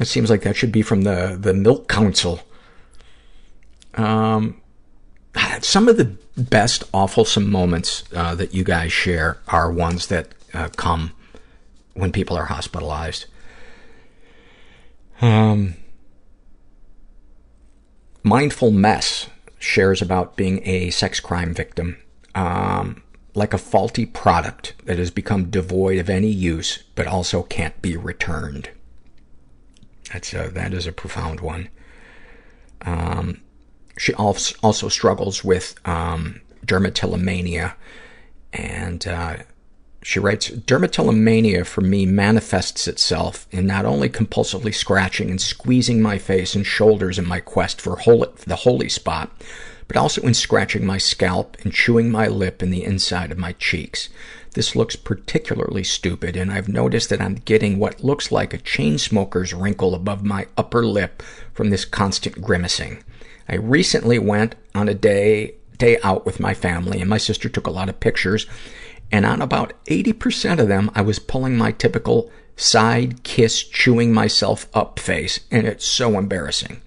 It seems like that should be from the, the Milk Council. Um, some of the best awfulsome moments uh, that you guys share are ones that uh, come when people are hospitalized. Um, Mindful Mess shares about being a sex crime victim, um, like a faulty product that has become devoid of any use, but also can't be returned. That's a, that is a profound one. Um, she also struggles with um, dermatillomania, and uh, she writes, dermatillomania for me manifests itself in not only compulsively scratching and squeezing my face and shoulders in my quest for holy, the holy spot, but also in scratching my scalp and chewing my lip and the inside of my cheeks. This looks particularly stupid, and I've noticed that I'm getting what looks like a chain smoker's wrinkle above my upper lip from this constant grimacing. I recently went on a day, day out with my family, and my sister took a lot of pictures, and on about 80% of them, I was pulling my typical side kiss, chewing myself up face, and it's so embarrassing.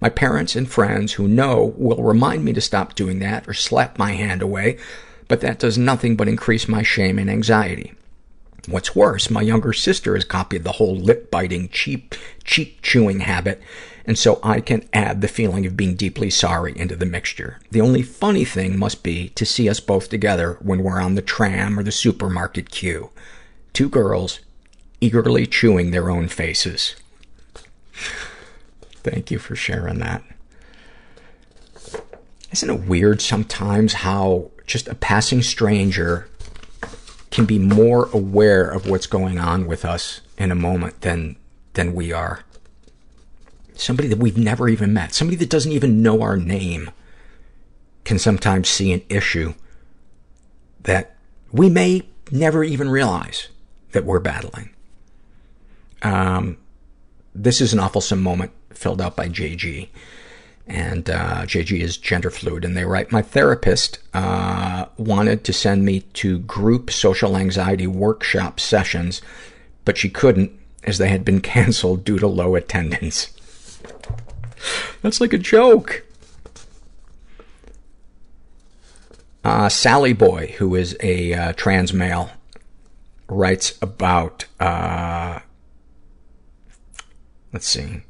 My parents and friends who know will remind me to stop doing that or slap my hand away, but that does nothing but increase my shame and anxiety. What's worse, my younger sister has copied the whole lip-biting, cheap, cheek-chewing habit, and so I can add the feeling of being deeply sorry into the mixture. The only funny thing must be to see us both together when we're on the tram or the supermarket queue. Two girls eagerly chewing their own faces. Thank you for sharing that. Isn't it weird sometimes how just a passing stranger can be more aware of what's going on with us in a moment than, than we are? somebody that we've never even met, somebody that doesn't even know our name, can sometimes see an issue that we may never even realize that we're battling. Um, this is an awfulsome moment filled out by JG. And uh, JG is gender fluid, and they write, My therapist uh, wanted to send me to group social anxiety workshop sessions, but she couldn't as they had been canceled due to low attendance. That's like a joke. Uh, Sally Boy, who is a uh, trans male, writes about, uh, let's see.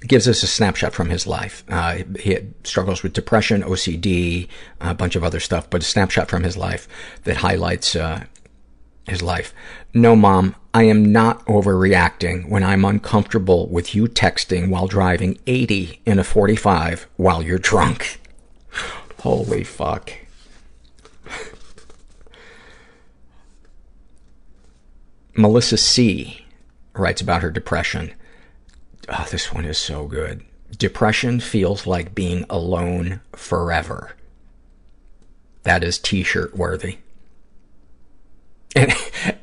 Gives us a snapshot from his life. Uh, he struggles with depression, OCD, a bunch of other stuff, but a snapshot from his life that highlights uh, his life. No, mom, I am not overreacting when I'm uncomfortable with you texting while driving 80 in a 45 while you're drunk. Holy fuck. Melissa C. writes about her depression. Oh, this one is so good. Depression feels like being alone forever. That is t-shirt worthy. And,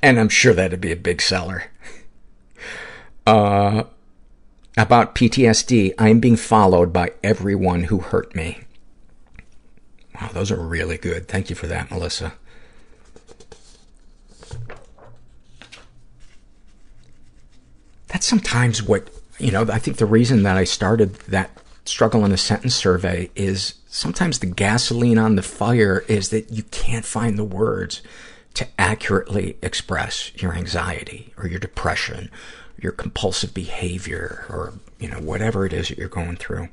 and I'm sure that'd be a big seller. Uh, about PTSD, I'm being followed by everyone who hurt me. Wow, those are really good. Thank you for that, Melissa. That's sometimes what, you know, I think the reason that I started that struggle in a sentence survey is sometimes the gasoline on the fire is that you can't find the words to accurately express your anxiety or your depression, your compulsive behavior, or, you know, whatever it is that you're going through.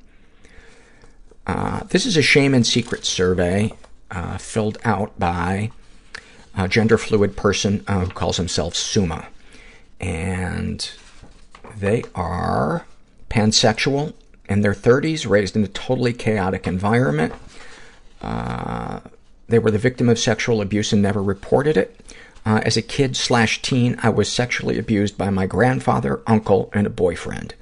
Uh, this is a shame and secret survey uh, filled out by a gender fluid person uh, who calls himself Suma. And they are pansexual in their 30s, raised in a totally chaotic environment. Uh, they were the victim of sexual abuse and never reported it. Uh, as a kid slash teen, I was sexually abused by my grandfather, uncle, and a boyfriend.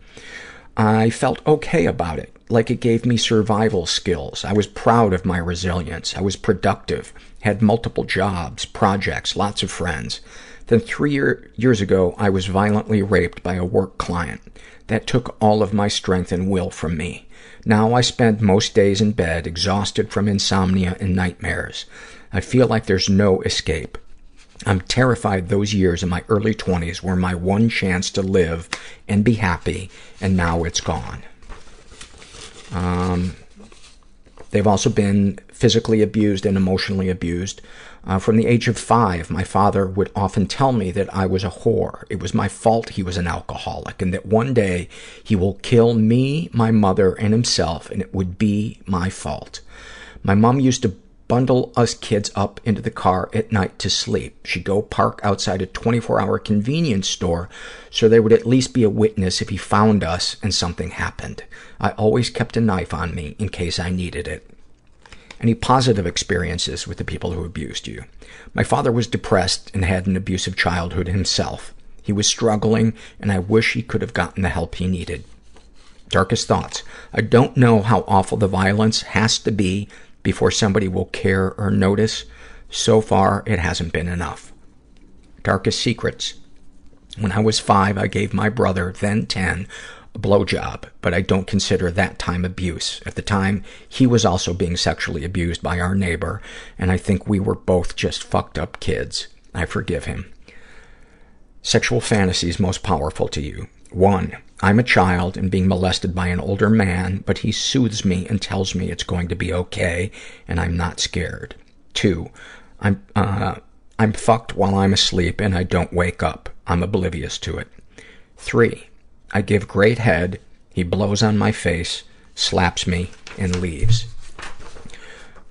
I felt okay about it, like it gave me survival skills. I was proud of my resilience. I was productive, had multiple jobs, projects, lots of friends. Then three year, years ago, I was violently raped by a work client. That took all of my strength and will from me. Now I spend most days in bed, exhausted from insomnia and nightmares. I feel like there's no escape. I'm terrified those years in my early 20s were my one chance to live and be happy, and now it's gone. Um, they've also been physically abused and emotionally abused. Uh, from the age of five, my father would often tell me that I was a whore. It was my fault he was an alcoholic, and that one day he will kill me, my mother, and himself, and it would be my fault. My mom used to bundle us kids up into the car at night to sleep. She'd go park outside a 24-hour convenience store so there would at least be a witness if he found us and something happened. I always kept a knife on me in case I needed it. Any positive experiences with the people who abused you? My father was depressed and had an abusive childhood himself. He was struggling, and I wish he could have gotten the help he needed. Darkest thoughts. I don't know how awful the violence has to be before somebody will care or notice. So far, it hasn't been enough. Darkest secrets. When I was five, I gave my brother, then ten, a blowjob, but I don't consider that time abuse. At the time, he was also being sexually abused by our neighbor, and I think we were both just fucked up kids. I forgive him. Sexual fantasies most powerful to you. One, I'm a child and being molested by an older man, but he soothes me and tells me it's going to be okay, and I'm not scared. Two, I'm, uh, I'm fucked while I'm asleep and I don't wake up. I'm oblivious to it. Three, I give great head, he blows on my face, slaps me, and leaves.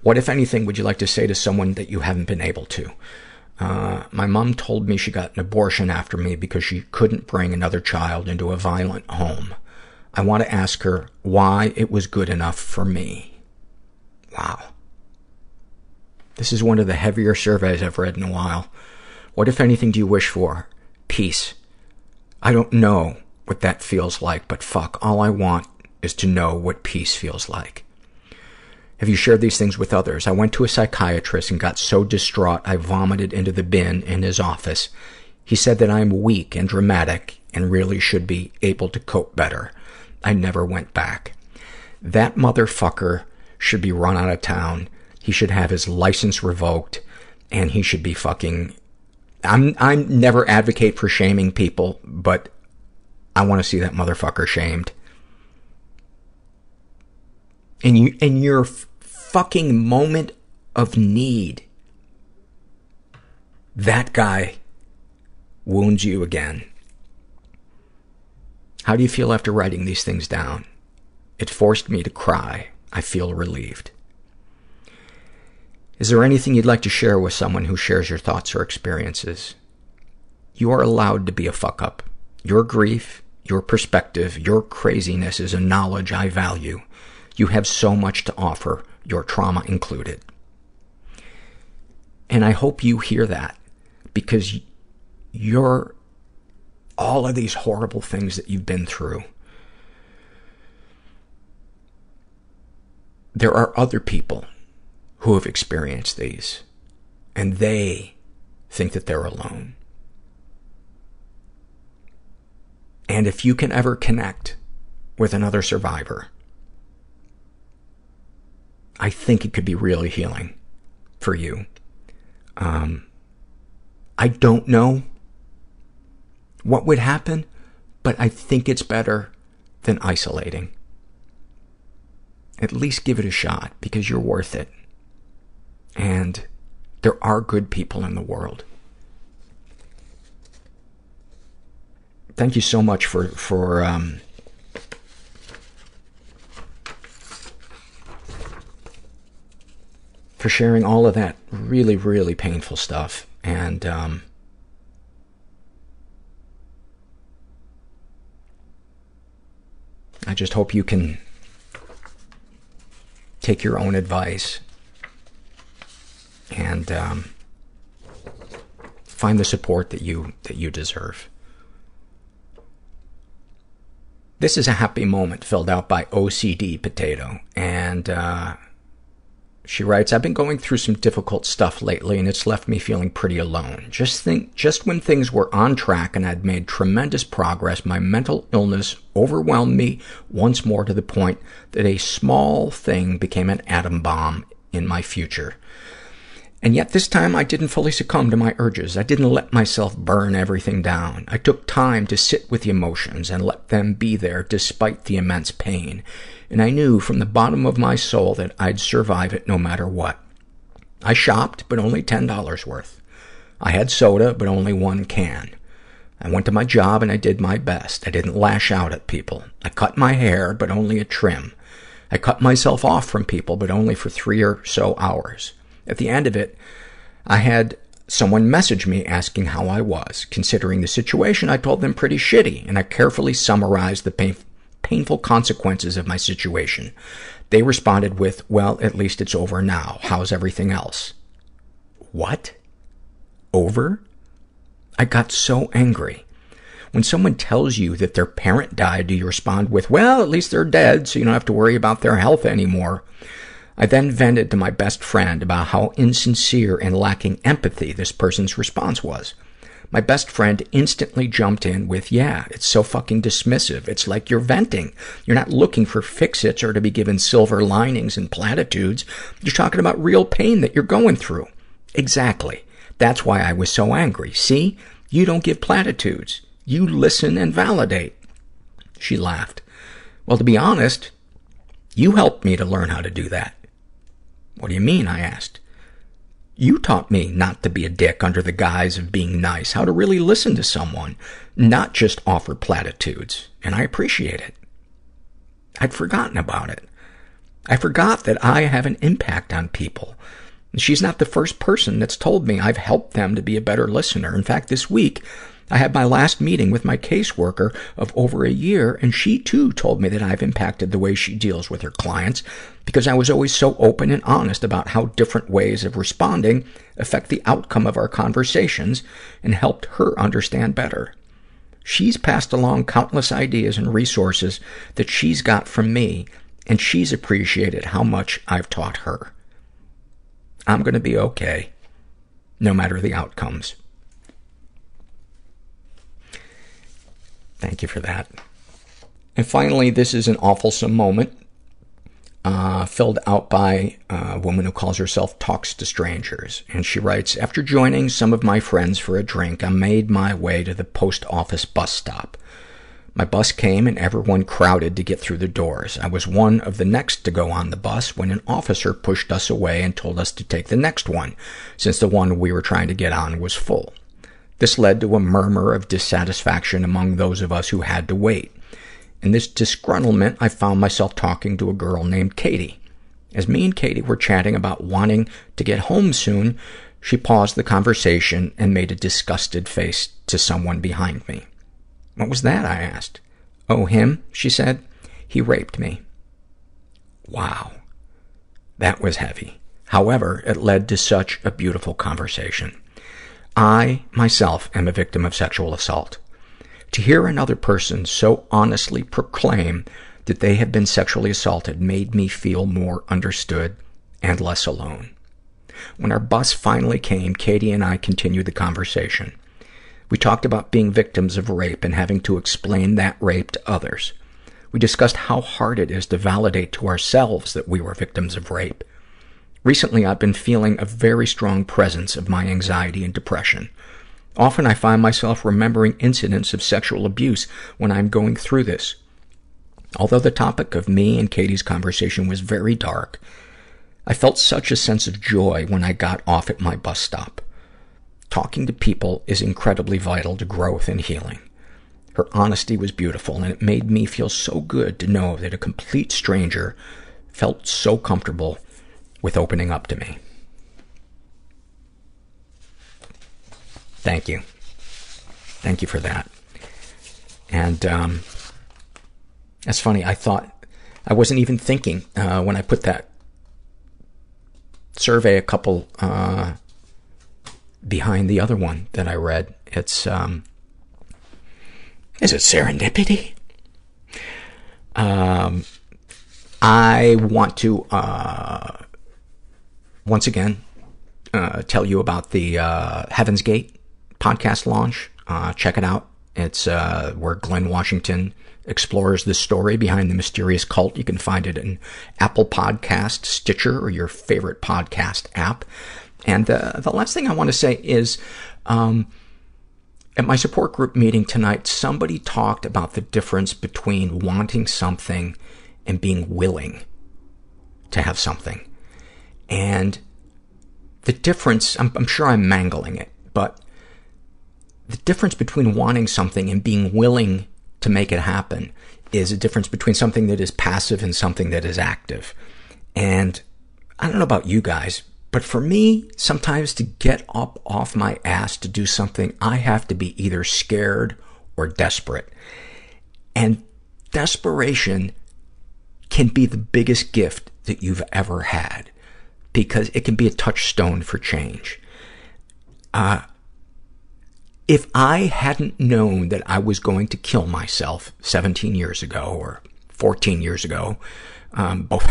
What, if anything, would you like to say to someone that you haven't been able to? Uh, my mom told me she got an abortion after me because she couldn't bring another child into a violent home. I want to ask her why it was good enough for me. Wow. This is one of the heavier surveys I've read in a while. What, if anything, do you wish for? Peace. I don't know what that feels like, but fuck, all I want is to know what peace feels like. Have you shared these things with others? I went to a psychiatrist and got so distraught I vomited into the bin in his office. He said that I am weak and dramatic and really should be able to cope better. I never went back. That motherfucker should be run out of town. He should have his license revoked and he should be fucking I'm I'm never advocate for shaming people, but I want to see that motherfucker shamed. And you and your fucking moment of need, that guy wounds you again. How do you feel after writing these things down? It forced me to cry. I feel relieved. Is there anything you'd like to share with someone who shares your thoughts or experiences? You are allowed to be a fuck up. Your grief, your perspective, your craziness is a knowledge I value. You have so much to offer, your trauma included. And I hope you hear that because you're all of these horrible things that you've been through. There are other people who have experienced these, and they think that they're alone. And if you can ever connect with another survivor, I think it could be really healing for you. Um, I don't know what would happen, but I think it's better than isolating. at least give it a shot because you're worth it. And there are good people in the world. Thank you so much for, for, um, for sharing all of that really, really painful stuff. And, um, I just hope you can take your own advice and um, find the support that you that you deserve. This is a happy moment filled out by OCD Potato, and uh, she writes, I've been going through some difficult stuff lately and it's left me feeling pretty alone. Just think, just when things were on track and I'd made tremendous progress, my mental illness overwhelmed me once more to the point that a small thing became an atom bomb in my future. And yet this time I didn't fully succumb to my urges. I didn't let myself burn everything down. I took time to sit with the emotions and let them be there despite the immense pain. And I knew from the bottom of my soul that I'd survive it no matter what. I shopped, but only $10 worth. I had soda, but only one can. I went to my job and I did my best. I didn't lash out at people. I cut my hair, but only a trim. I cut myself off from people, but only for three or so hours. At the end of it, I had someone message me asking how I was. Considering the situation, I told them pretty shitty, and I carefully summarized the pain, painful consequences of my situation. They responded with, well, at least it's over now. How's everything else? What? Over? I got so angry. When someone tells you that their parent died, do you respond with, well, at least they're dead, so you don't have to worry about their health anymore? I then vented to my best friend about how insincere and lacking empathy this person's response was. My best friend instantly jumped in with, yeah, it's so fucking dismissive. It's like you're venting. You're not looking for fix-its or to be given silver linings and platitudes. You're talking about real pain that you're going through. Exactly. That's why I was so angry. See? You don't give platitudes. You listen and validate. She laughed. Well, to be honest, you helped me to learn how to do that. What do you mean? I asked. You taught me not to be a dick under the guise of being nice, how to really listen to someone, not just offer platitudes, and I appreciate it. I'd forgotten about it. I forgot that I have an impact on people. She's not the first person that's told me I've helped them to be a better listener. In fact, this week, I had my last meeting with my caseworker of over a year, and she too told me that I've impacted the way she deals with her clients because I was always so open and honest about how different ways of responding affect the outcome of our conversations and helped her understand better. She's passed along countless ideas and resources that she's got from me, and she's appreciated how much I've taught her. I'm going to be okay, no matter the outcomes. Thank you for that. And finally, this is an awfulsome moment, uh, filled out by a woman who calls herself Talks to Strangers. And she writes, After joining some of my friends for a drink, I made my way to the post office bus stop. My bus came and everyone crowded to get through the doors. I was one of the next to go on the bus when an officer pushed us away and told us to take the next one, since the one we were trying to get on was full. This led to a murmur of dissatisfaction among those of us who had to wait. In this disgruntlement, I found myself talking to a girl named Katie. As me and Katie were chatting about wanting to get home soon, she paused the conversation and made a disgusted face to someone behind me. What was that? I asked. Oh, him? She said. He raped me. Wow. That was heavy. However, it led to such a beautiful conversation. I, myself, am a victim of sexual assault. To hear another person so honestly proclaim that they have been sexually assaulted made me feel more understood and less alone. When our bus finally came, Katie and I continued the conversation. We talked about being victims of rape and having to explain that rape to others. We discussed how hard it is to validate to ourselves that we were victims of rape Recently, I've been feeling a very strong presence of my anxiety and depression. Often I find myself remembering incidents of sexual abuse when I'm going through this. Although the topic of me and Katie's conversation was very dark, I felt such a sense of joy when I got off at my bus stop. Talking to people is incredibly vital to growth and healing. Her honesty was beautiful, and it made me feel so good to know that a complete stranger felt so comfortable with opening up to me. Thank you. Thank you for that. And um, that's funny. I thought I wasn't even thinking uh, when I put that survey a couple uh, behind the other one that I read. It's um, is it serendipity? Um, I want to uh, once again uh, tell you about the uh, Heaven's Gate podcast launch. Uh, check it out. It's uh, where Glynn Washington explores the story behind the mysterious cult. You can find it in Apple Podcast, Stitcher, or your favorite podcast app. And uh, the last thing I want to say is, um, at my support group meeting tonight, somebody talked about the difference between wanting something and being willing to have something. And the difference, I'm, I'm sure I'm mangling it, but the difference between wanting something and being willing to make it happen is a difference between something that is passive and something that is active. And I don't know about you guys, but for me, sometimes to get up off my ass to do something, I have to be either scared or desperate. And desperation can be the biggest gift that you've ever had because it can be a touchstone for change. Uh, if I hadn't known that I was going to kill myself 17 years ago or 14 years ago, um, both,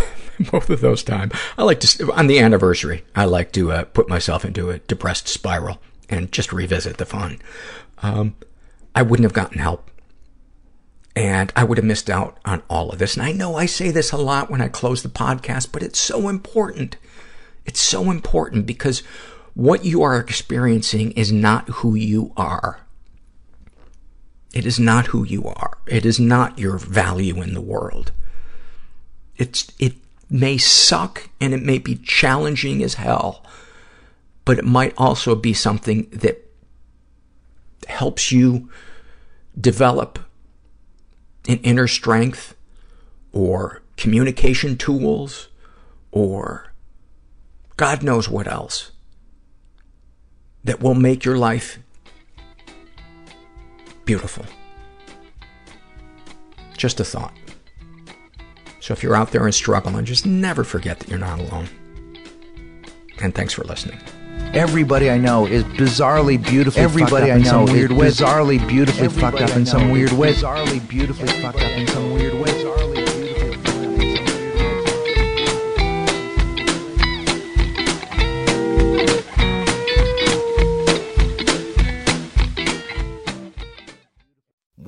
both of those times, I like to, on the anniversary, I like to uh, put myself into a depressed spiral and just revisit the fun. Um, I wouldn't have gotten help. And I would have missed out on all of this. And I know I say this a lot when I close the podcast, but it's so important. It's so important because what you are experiencing is not who you are. It is not who you are. It is not your value in the world. It's, it may suck and it may be challenging as hell, but it might also be something that helps you develop an inner strength or communication tools or God knows what else that will make your life beautiful. Just a thought. So if you're out there and struggling, just never forget that you're not alone. And thanks for listening. Everybody I know is bizarrely beautifully Everybody I know is weird bizarrely beautifully Everybody fucked up in some weird way. Bizarrely beautifully fucked up in some weird way.